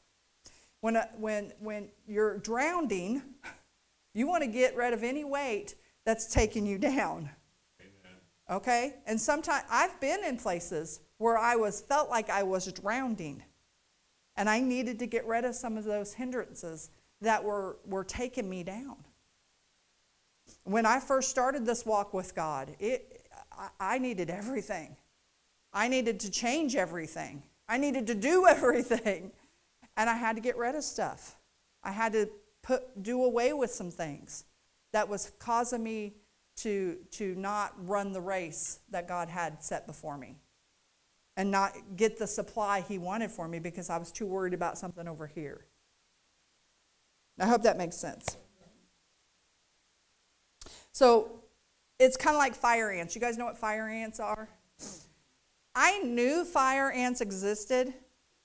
When, uh, when, when you're drowning, you want to get rid of any weight that's taking you down. Amen. Okay? And sometimes I've been in places where I was felt like I was drowning. And I needed to get rid of some of those hindrances that were, were taking me down. When I first started this walk with God, it, I, needed everything. I needed to change everything. I needed to do everything. And I had to get rid of stuff. I had to put, do away with some things that was causing me to, to not run the race that God had set before me and not get the supply he wanted for me because I was too worried about something over here. I hope that makes sense. So it's kind of like fire ants. You guys know what fire ants are? I knew fire ants existed.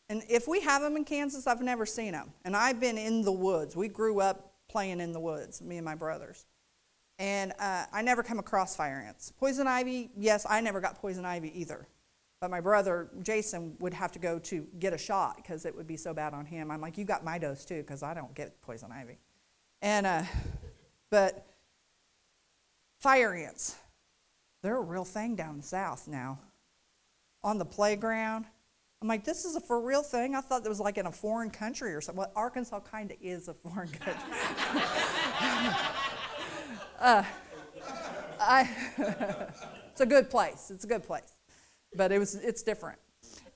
And if we have them in Kansas, I've never seen them. And I've been in the woods. We grew up playing in the woods, me and my brothers. And uh, I never come across fire ants. Poison ivy, yes, I never got poison ivy either. But my brother, Jason, would have to go to get a shot because it would be so bad on him. I'm like, you got my dose too because I don't get poison ivy. And, uh, but fire ants, they're a real thing down south now. On the playground. I'm like, this is a for real thing? I thought it was like in a foreign country or something. Well, Arkansas kind of is a foreign country. uh, I, it's a good place. It's a good place but it was it's different.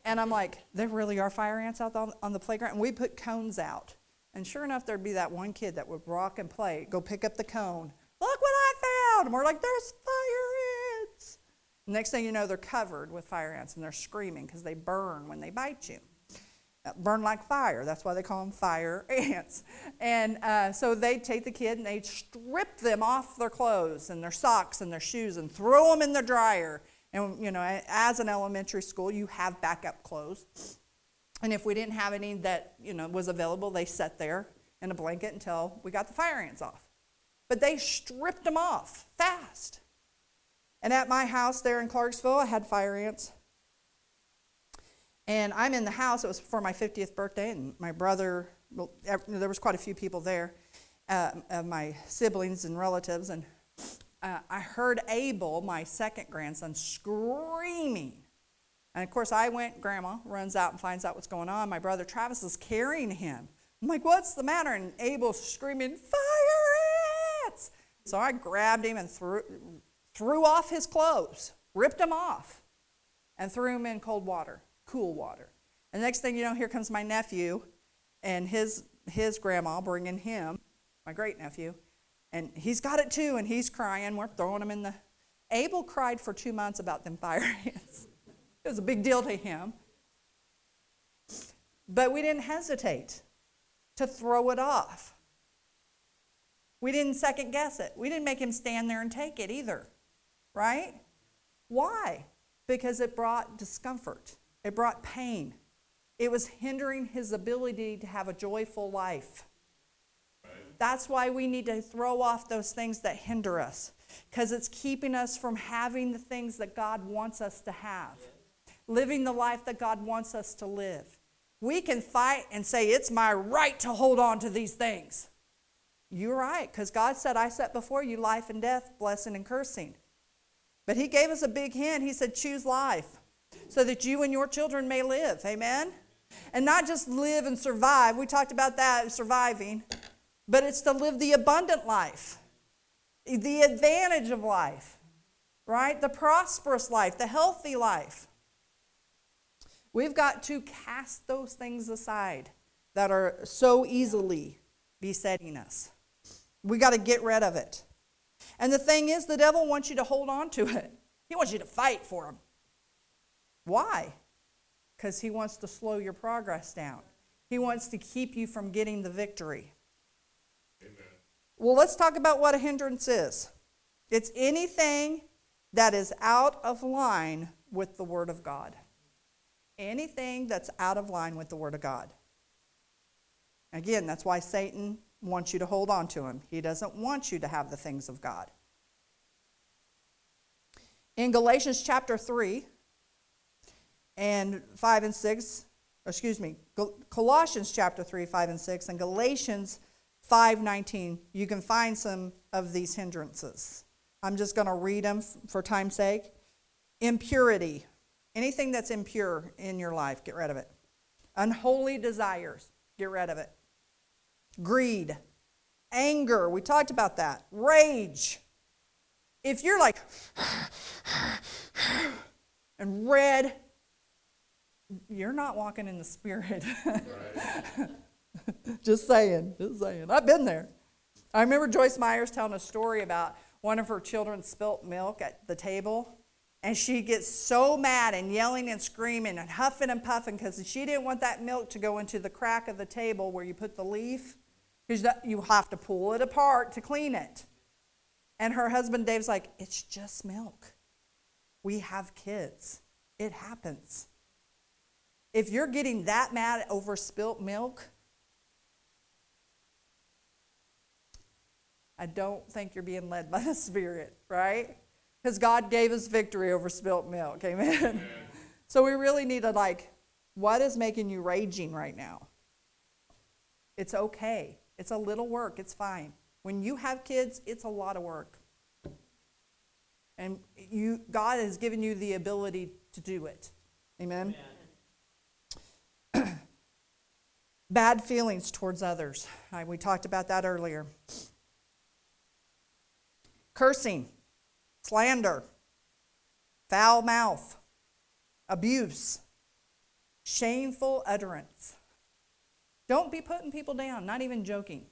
And I'm like, there really are fire ants out on, on the playground. And we put cones out And sure enough, there'd be that one kid that would rock and play, go pick up the cone. Look what Found! And we're like, there's fire ants. Next thing you know, they're covered with fire ants and they're screaming because they burn when they bite you. Uh, burn like fire. That's why they call them fire ants. And uh, so they'd take the kid and they'd strip them off their clothes and their socks and their shoes and throw them in the dryer. And, you know, as an elementary school, you have backup clothes. And if we didn't have any that, you know, was available, they sat there in a blanket until we got the fire ants off. But they stripped them off fast. And at my house there in Clarksville, I had fire ants and I'm in the house. It was for my 50th birthday, and my brother, well, there was quite a few people there, uh, my siblings and relatives. And uh, I heard Abel, my second grandson, screaming. And of course, I went, Grandma runs out and finds out what's going on. My brother Travis is carrying him. I'm like, what's the matter? And Abel's screaming, fire! So I grabbed him and threw, threw off his clothes, ripped them off, and threw him in cold water cool water. And next thing you know, here comes my nephew and his, his grandma bringing him, my great nephew, and he's got it too, and he's crying. We're throwing him in the. Abel cried for two months about them fire ants. it was a big deal to him. But we didn't hesitate to throw it off. We didn't second guess it. We didn't make him stand there and take it either. Right? Why? Because it brought discomfort. It brought pain. It was hindering his ability to have a joyful life. That's why we need to throw off those things that hinder us, because it's keeping us from having the things that God wants us to have, living the life that God wants us to live. We can fight and say, It's my right to hold on to these things. You're right, because God said, I set before you life and death, blessing and cursing. But He gave us a big hint. He said, Choose life so that you and your children may live. Amen? And not just live and survive. We talked about that, surviving, but it's to live the abundant life, the advantage of life, right? The prosperous life, the healthy life. We've got to cast those things aside that are so easily besetting us. We got to get rid of it. And the thing is, the devil wants you to hold on to it. He wants you to fight for him. Why? Because he wants to slow your progress down. He wants to keep you from getting the victory. Amen. Well, let's talk about what a hindrance is. It's anything that is out of line with the Word of God. Anything that's out of line with the Word of God. Again, that's why Satan wants you to hold on to him. He doesn't want you to have the things of God. In Galatians chapter 3, and 5 and 6, excuse me, Colossians chapter 3, 5 and 6, and Galatians 5, 19, you can find some of these hindrances. I'm just going to read them for time's sake. Impurity. Anything that's impure in your life, get rid of it. Unholy desires, get rid of it. Greed. Anger, we talked about that. Rage. If you're like, and red you're not walking in the spirit. just saying, just saying. I've been there. I remember Joyce Myers telling a story about one of her children spilt milk at the table. And she gets so mad and yelling and screaming and huffing and puffing because she didn't want that milk to go into the crack of the table where you put the leaf. Because you have to pull it apart to clean it. And her husband Dave's like, It's just milk. We have kids. It happens. If you're getting that mad over spilt milk, I don't think you're being led by the Spirit, right? Because God gave us victory over spilt milk. Amen. Amen. So we really need to, like, what is making you raging right now? It's okay. It's a little work. It's fine. When you have kids, it's a lot of work. And you, God has given you the ability to do it. Amen. Amen. bad feelings towards others. Uh, we talked about that earlier. Cursing, slander, foul mouth, abuse, shameful utterance. Don't be putting people down, not even joking.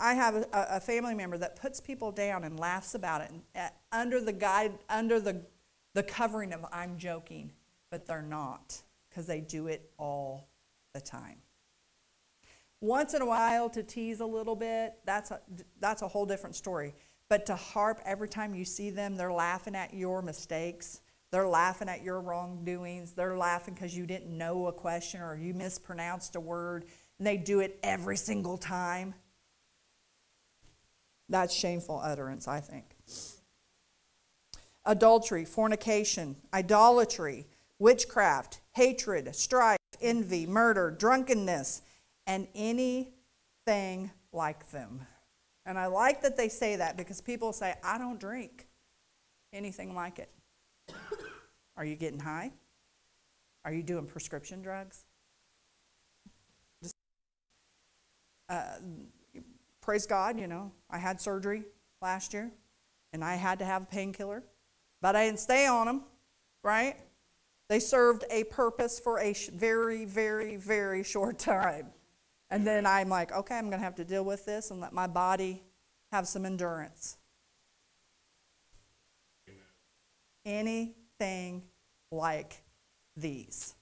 I have a, a family member that puts people down and laughs about it and, uh, under the guide, under the, the covering of I'm joking, but they're not because they do it all the time. Once in a while to tease a little bit, that's a, that's a whole different story. But to harp every time you see them, they're laughing at your mistakes. They're laughing at your wrongdoings. They're laughing because you didn't know a question or you mispronounced a word. And they do it every single time. That's shameful utterance, I think. Adultery, fornication, idolatry, witchcraft, hatred, strife, envy, murder, drunkenness, and anything like them. And I like that they say that because people say, I don't drink anything like it. Are you getting high? Are you doing prescription drugs? Uh, praise God, you know, I had surgery last year and I had to have a painkiller, but I didn't stay on them, right? They served a purpose for a very, very, very short time. And then I'm like, okay, I'm going to have to deal with this and let my body have some endurance. Anything like these.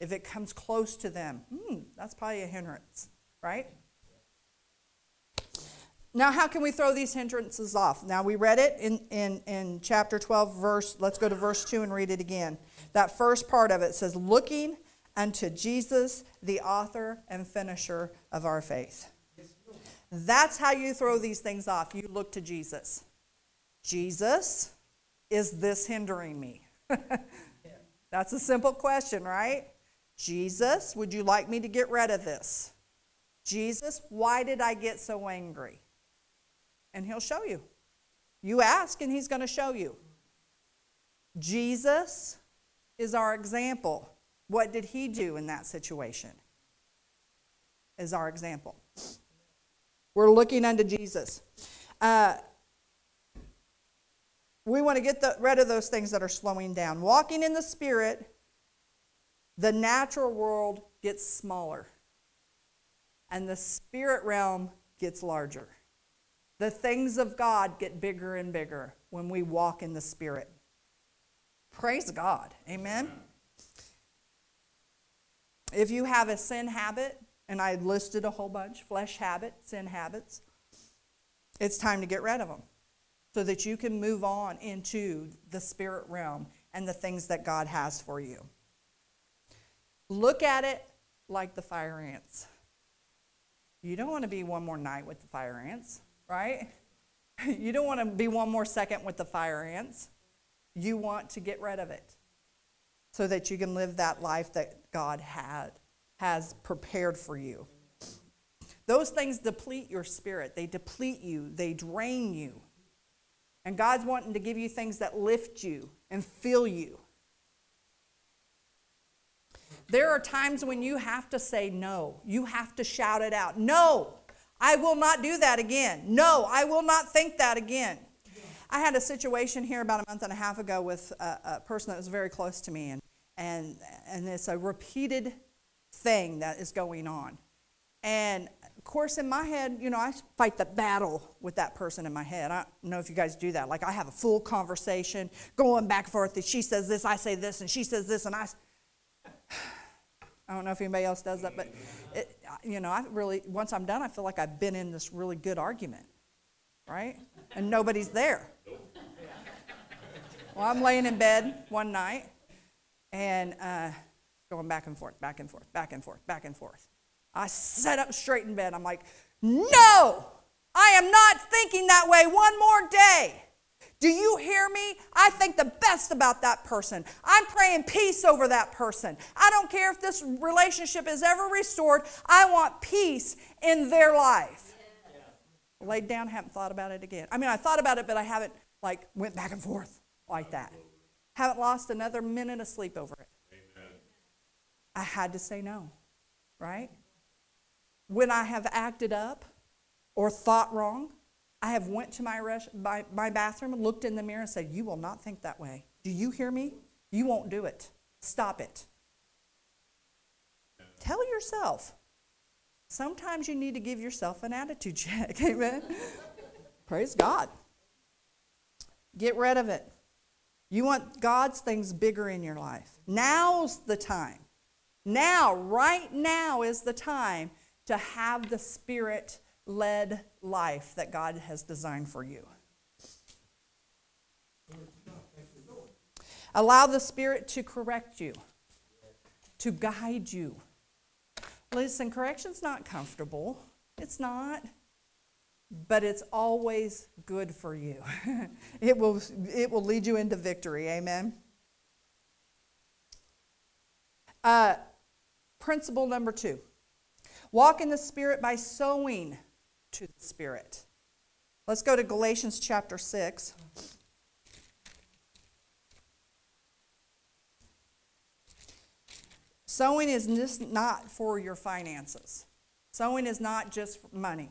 If it comes close to them, hmm, that's probably a hindrance, right? Now, how can we throw these hindrances off? Now, we read it in, in, in chapter 12, verse, let's go to verse 2 and read it again. That first part of it says, looking unto Jesus, the author and finisher of our faith. That's how you throw these things off. You look to Jesus. Jesus, is this hindering me? That's a simple question, right? Jesus, would you like me to get rid of this? Jesus, why did I get so angry? And he'll show you. You ask, and he's going to show you. Jesus is our example. What did he do in that situation? Is our example. We're looking unto Jesus. Uh, we want to get the, rid of those things that are slowing down. Walking in the Spirit, the natural world gets smaller, and the spirit realm gets larger. The things of God get bigger and bigger when we walk in the Spirit. Praise God. Amen. If you have a sin habit, and I listed a whole bunch flesh habit, sin habits, it's time to get rid of them so that you can move on into the spirit realm and the things that God has for you. Look at it like the fire ants. You don't want to be one more night with the fire ants, right? You don't want to be one more second with the fire ants. You want to get rid of it so that you can live that life that God had has prepared for you. Those things deplete your spirit. They deplete you, they drain you. And God's wanting to give you things that lift you and fill you. There are times when you have to say no. You have to shout it out. No, I will not do that again. No, I will not think that again. I had a situation here about a month and a half ago with a, a person that was very close to me, and, and, and it's a repeated thing that is going on. And of course, in my head, you know, I fight the battle with that person in my head. I don't know if you guys do that. Like, I have a full conversation going back and forth. She says this, I say this, and she says this, and I. I don't know if anybody else does that, but it, you know, I really once I'm done, I feel like I've been in this really good argument, right? And nobody's there. Well, I'm laying in bed one night, and uh, going back and forth, back and forth, back and forth, back and forth. I sat up straight in bed. I'm like, no, I am not thinking that way one more day. Do you hear me? I think the best about that person. I'm praying peace over that person. I don't care if this relationship is ever restored. I want peace in their life. Yeah. Laid down, haven't thought about it again. I mean, I thought about it, but I haven't like went back and forth like that. Haven't lost another minute of sleep over it. I had to say no, right? When I have acted up or thought wrong, I have went to my, res- my, my bathroom, looked in the mirror, and said, "You will not think that way. Do you hear me? You won't do it. Stop it." Tell yourself. Sometimes you need to give yourself an attitude check. Amen. Praise God. Get rid of it. You want God's things bigger in your life. Now's the time. Now, right now is the time to have the spirit led life that God has designed for you. Allow the Spirit to correct you, to guide you. Listen, correction's not comfortable. It's not. But it's always good for you. it, will, it will lead you into victory. Amen. Uh, principle number two walk in the Spirit by sowing to the Spirit. Let's go to Galatians chapter 6. Sowing is just not for your finances. Sowing is not just money.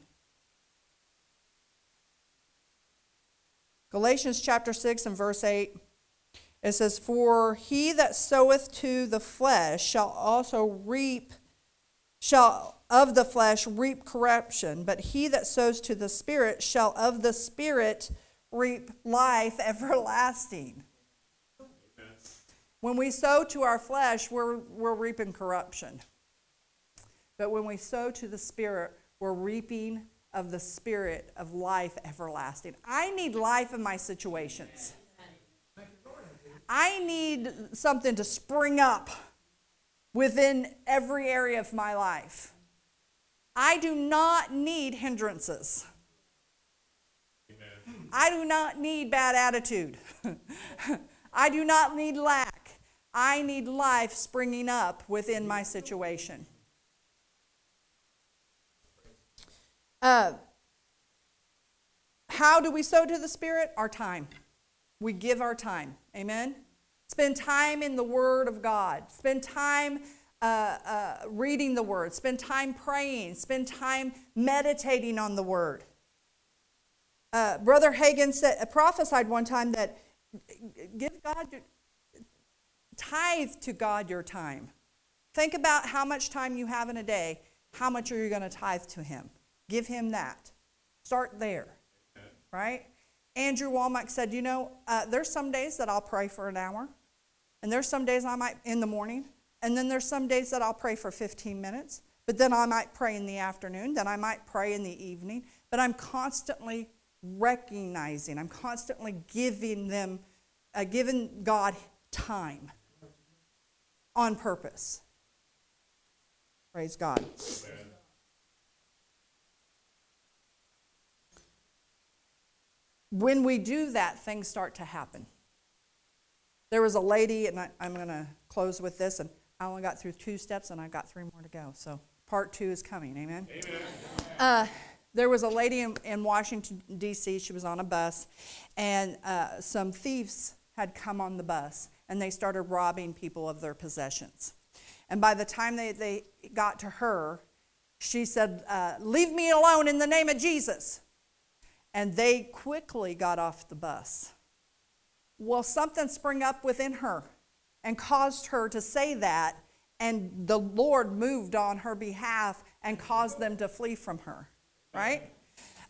Galatians chapter 6 and verse 8, it says, For he that soweth to the flesh shall also reap, shall of the flesh reap corruption, but he that sows to the Spirit shall of the Spirit reap life everlasting. When we sow to our flesh, we're, we're reaping corruption. But when we sow to the Spirit, we're reaping of the Spirit of life everlasting. I need life in my situations. I need something to spring up within every area of my life. I do not need hindrances. Amen. I do not need bad attitude. I do not need lack. I need life springing up within my situation. Uh, how do we sow to the Spirit? Our time. We give our time. Amen? Spend time in the Word of God. Spend time uh, uh, reading the Word. Spend time praying. Spend time meditating on the Word. Uh, Brother Hagin said, prophesied one time that give God Tithe to God your time. Think about how much time you have in a day. How much are you going to tithe to Him? Give Him that. Start there. Right? Andrew Wommack said, You know, uh, there's some days that I'll pray for an hour, and there's some days I might in the morning, and then there's some days that I'll pray for 15 minutes, but then I might pray in the afternoon, then I might pray in the evening, but I'm constantly recognizing, I'm constantly giving them, uh, giving God time on purpose. Praise God. Amen. When we do that, things start to happen. There was a lady, and I, am going to close with this, and I only got through two steps, and I've got three more to go. So part two is coming. Amen. Amen. Uh, there was a lady in, in Washington, D.C., she was on a bus, and uh, some thieves had come on the bus and they started robbing people of their possessions. And by the time they, they got to her, she said, uh, Leave me alone in the name of Jesus. And they quickly got off the bus. Well, something sprang up within her and caused her to say that, and the Lord moved on her behalf and caused them to flee from her, right?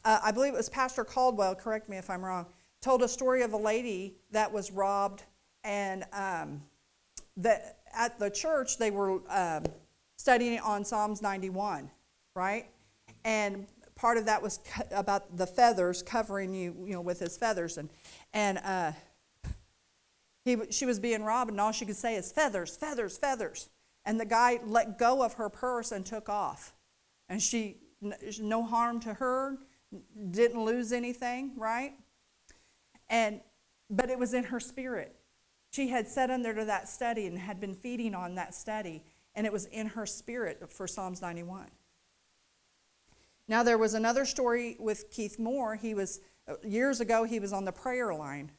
Uh, I believe it was Pastor Caldwell, correct me if I'm wrong, told a story of a lady that was robbed and um, at the church they were um, studying on Psalms 91, right? And part of that was about the feathers covering you, you know, with his feathers, and and uh, he she was being robbed, and all she could say is feathers, feathers, feathers. And the guy let go of her purse and took off, and she no harm to her, didn't lose anything, right? And but it was in her spirit she had sat under to that study and had been feeding on that study, and it was in her spirit for Psalms 91. Now, there was another story with Keith Moore. He was, years ago, he was on the prayer line,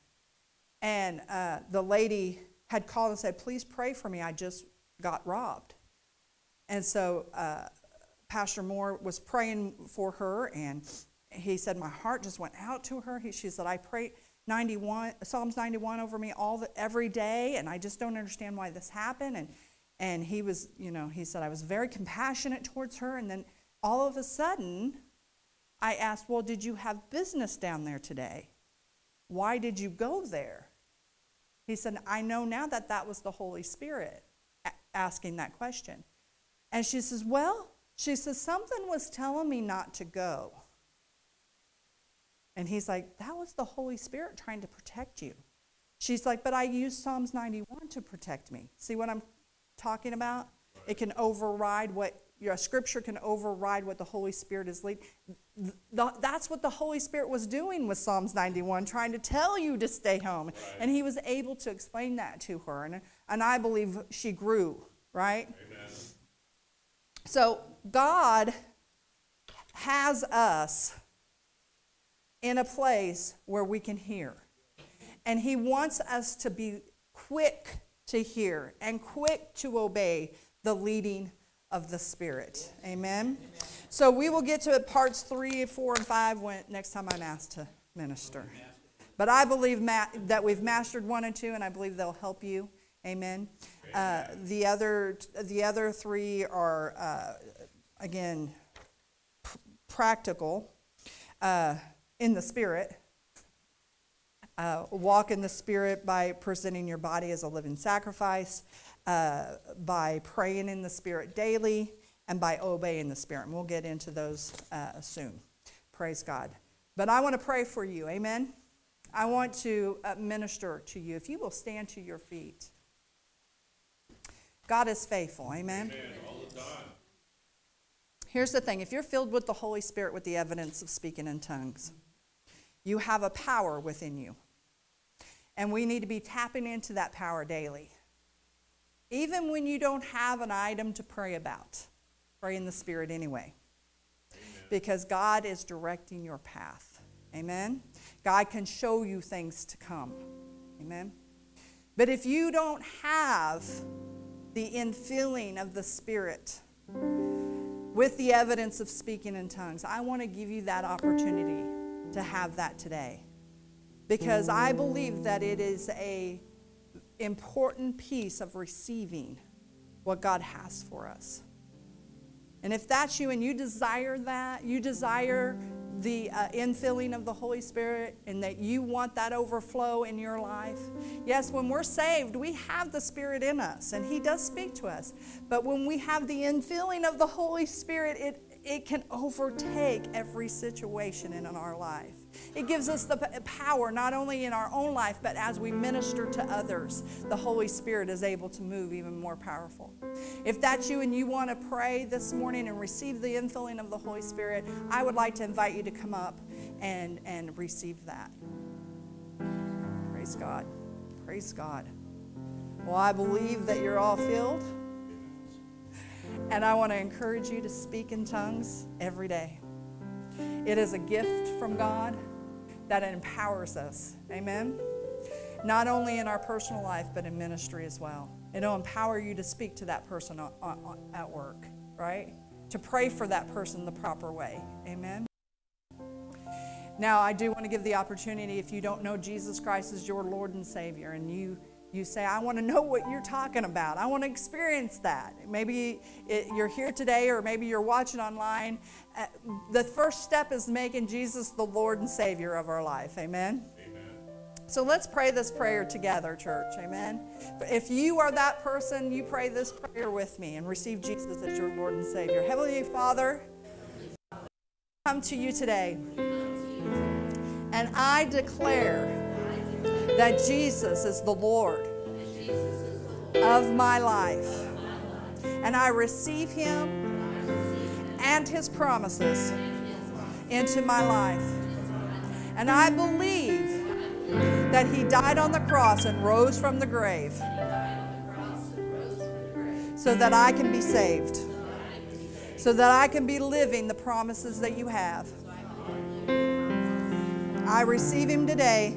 and uh, the lady had called and said, Please pray for me. I just got robbed. And so uh, Pastor Moore was praying for her, and he said, My heart just went out to her. He, she said, I prayed. 91 Psalms 91 over me all the, every day and I just don't understand why this happened and And he was, you know, he said, I was very compassionate towards her. And then all of a sudden, I asked, Well, did you have business down there today? Why did you go there? He said, I know now that that was the Holy Spirit asking that question. And she says, Well, she says, something was telling me not to go. And he's like, That was the Holy Spirit trying to protect you. She's like, But I used Psalms 91 to protect me. See what I'm talking about? It can override what your scripture can override what the Holy Spirit is leading. That's what the Holy Spirit was doing with Psalms 91, trying to tell you to stay home. Right. And he was able to explain that to her. And, and I believe she grew, right? Amen. So God has us in a place where we can hear. And He wants us to be quick to hear and quick to obey the leading of the Spirit. Amen. So we will get to parts three, four, and five when, next time I'm asked to minister. But I believe ma- that we've mastered one and two, and I believe they'll help you. Amen. Uh, the other, the other three are uh, again p- practical. Uh, in the Spirit. Uh, walk in the Spirit by presenting your body as a living sacrifice, uh, by praying in the Spirit daily, and by obeying the Spirit. And we'll get into those uh, soon. Praise God. But I want to pray for you. Amen. I want to uh, minister to you. If you will stand to your feet. God is faithful. Amen. Amen. The. Here's the thing if you're filled with the Holy Spirit with the evidence of speaking in tongues, you have a power within you. And we need to be tapping into that power daily. Even when you don't have an item to pray about, pray in the Spirit anyway. Amen. Because God is directing your path. Amen. God can show you things to come. Amen. But if you don't have the infilling of the Spirit with the evidence of speaking in tongues, I want to give you that opportunity to have that today. Because I believe that it is a important piece of receiving what God has for us. And if that's you and you desire that, you desire the uh, infilling of the Holy Spirit and that you want that overflow in your life. Yes, when we're saved, we have the Spirit in us and He does speak to us. But when we have the infilling of the Holy Spirit, it it can overtake every situation in our life. It gives us the power not only in our own life, but as we minister to others, the Holy Spirit is able to move even more powerful. If that's you and you want to pray this morning and receive the infilling of the Holy Spirit, I would like to invite you to come up and, and receive that. Praise God. Praise God. Well, I believe that you're all filled. And I want to encourage you to speak in tongues every day. It is a gift from God that empowers us. Amen. Not only in our personal life, but in ministry as well. It'll empower you to speak to that person at work, right? To pray for that person the proper way. Amen. Now, I do want to give the opportunity if you don't know Jesus Christ as your Lord and Savior and you you say, I want to know what you're talking about. I want to experience that. Maybe it, you're here today, or maybe you're watching online. Uh, the first step is making Jesus the Lord and Savior of our life. Amen? Amen. So let's pray this prayer together, church. Amen. If you are that person, you pray this prayer with me and receive Jesus as your Lord and Savior. Heavenly Father, come to you today. And I declare that Jesus is the Lord of my life. And I receive him and his promises into my life. And I believe that he died on the cross and rose from the grave so that I can be saved, so that I can be living the promises that you have. I receive him today.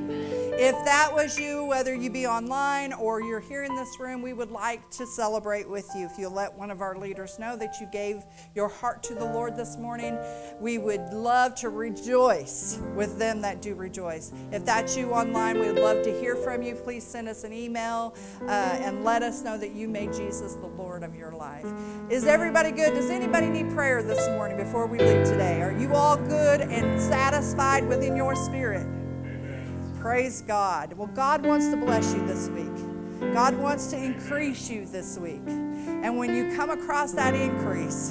If that was you, whether you be online or you're here in this room, we would like to celebrate with you. If you'll let one of our leaders know that you gave your heart to the Lord this morning, we would love to rejoice with them that do rejoice. If that's you online, we'd love to hear from you. Please send us an email uh, and let us know that you made Jesus the Lord of your life. Is everybody good? Does anybody need prayer this morning before we leave today? Are you all good and satisfied within your spirit? Praise God. Well, God wants to bless you this week. God wants to increase you this week. And when you come across that increase,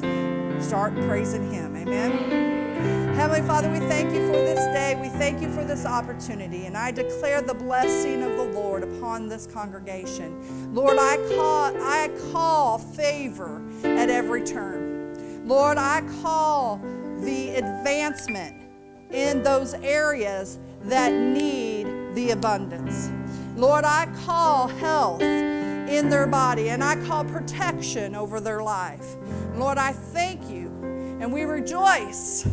start praising Him. Amen. Heavenly Father, we thank you for this day. We thank you for this opportunity. And I declare the blessing of the Lord upon this congregation. Lord, I call, I call favor at every turn. Lord, I call the advancement in those areas that need the abundance. Lord, I call health in their body and I call protection over their life. Lord, I thank you and we rejoice,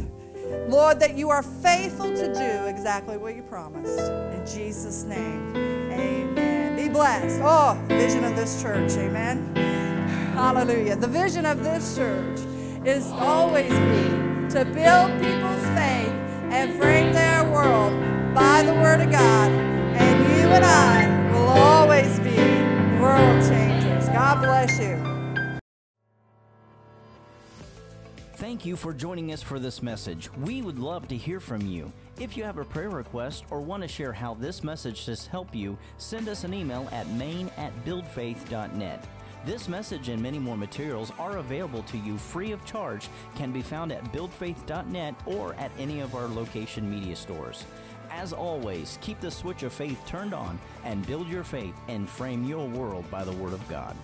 Lord, that you are faithful to do exactly what you promised. In Jesus' name, amen. Be blessed. Oh, vision of this church, amen. Hallelujah. The vision of this church is always be to build people's faith and frame their world by the Word of God. And you and I will always be world changers. God bless you. Thank you for joining us for this message. We would love to hear from you. If you have a prayer request or want to share how this message has helped you, send us an email at main at buildfaith.net. This message and many more materials are available to you free of charge, can be found at buildfaith.net or at any of our location media stores. As always, keep the switch of faith turned on and build your faith and frame your world by the Word of God.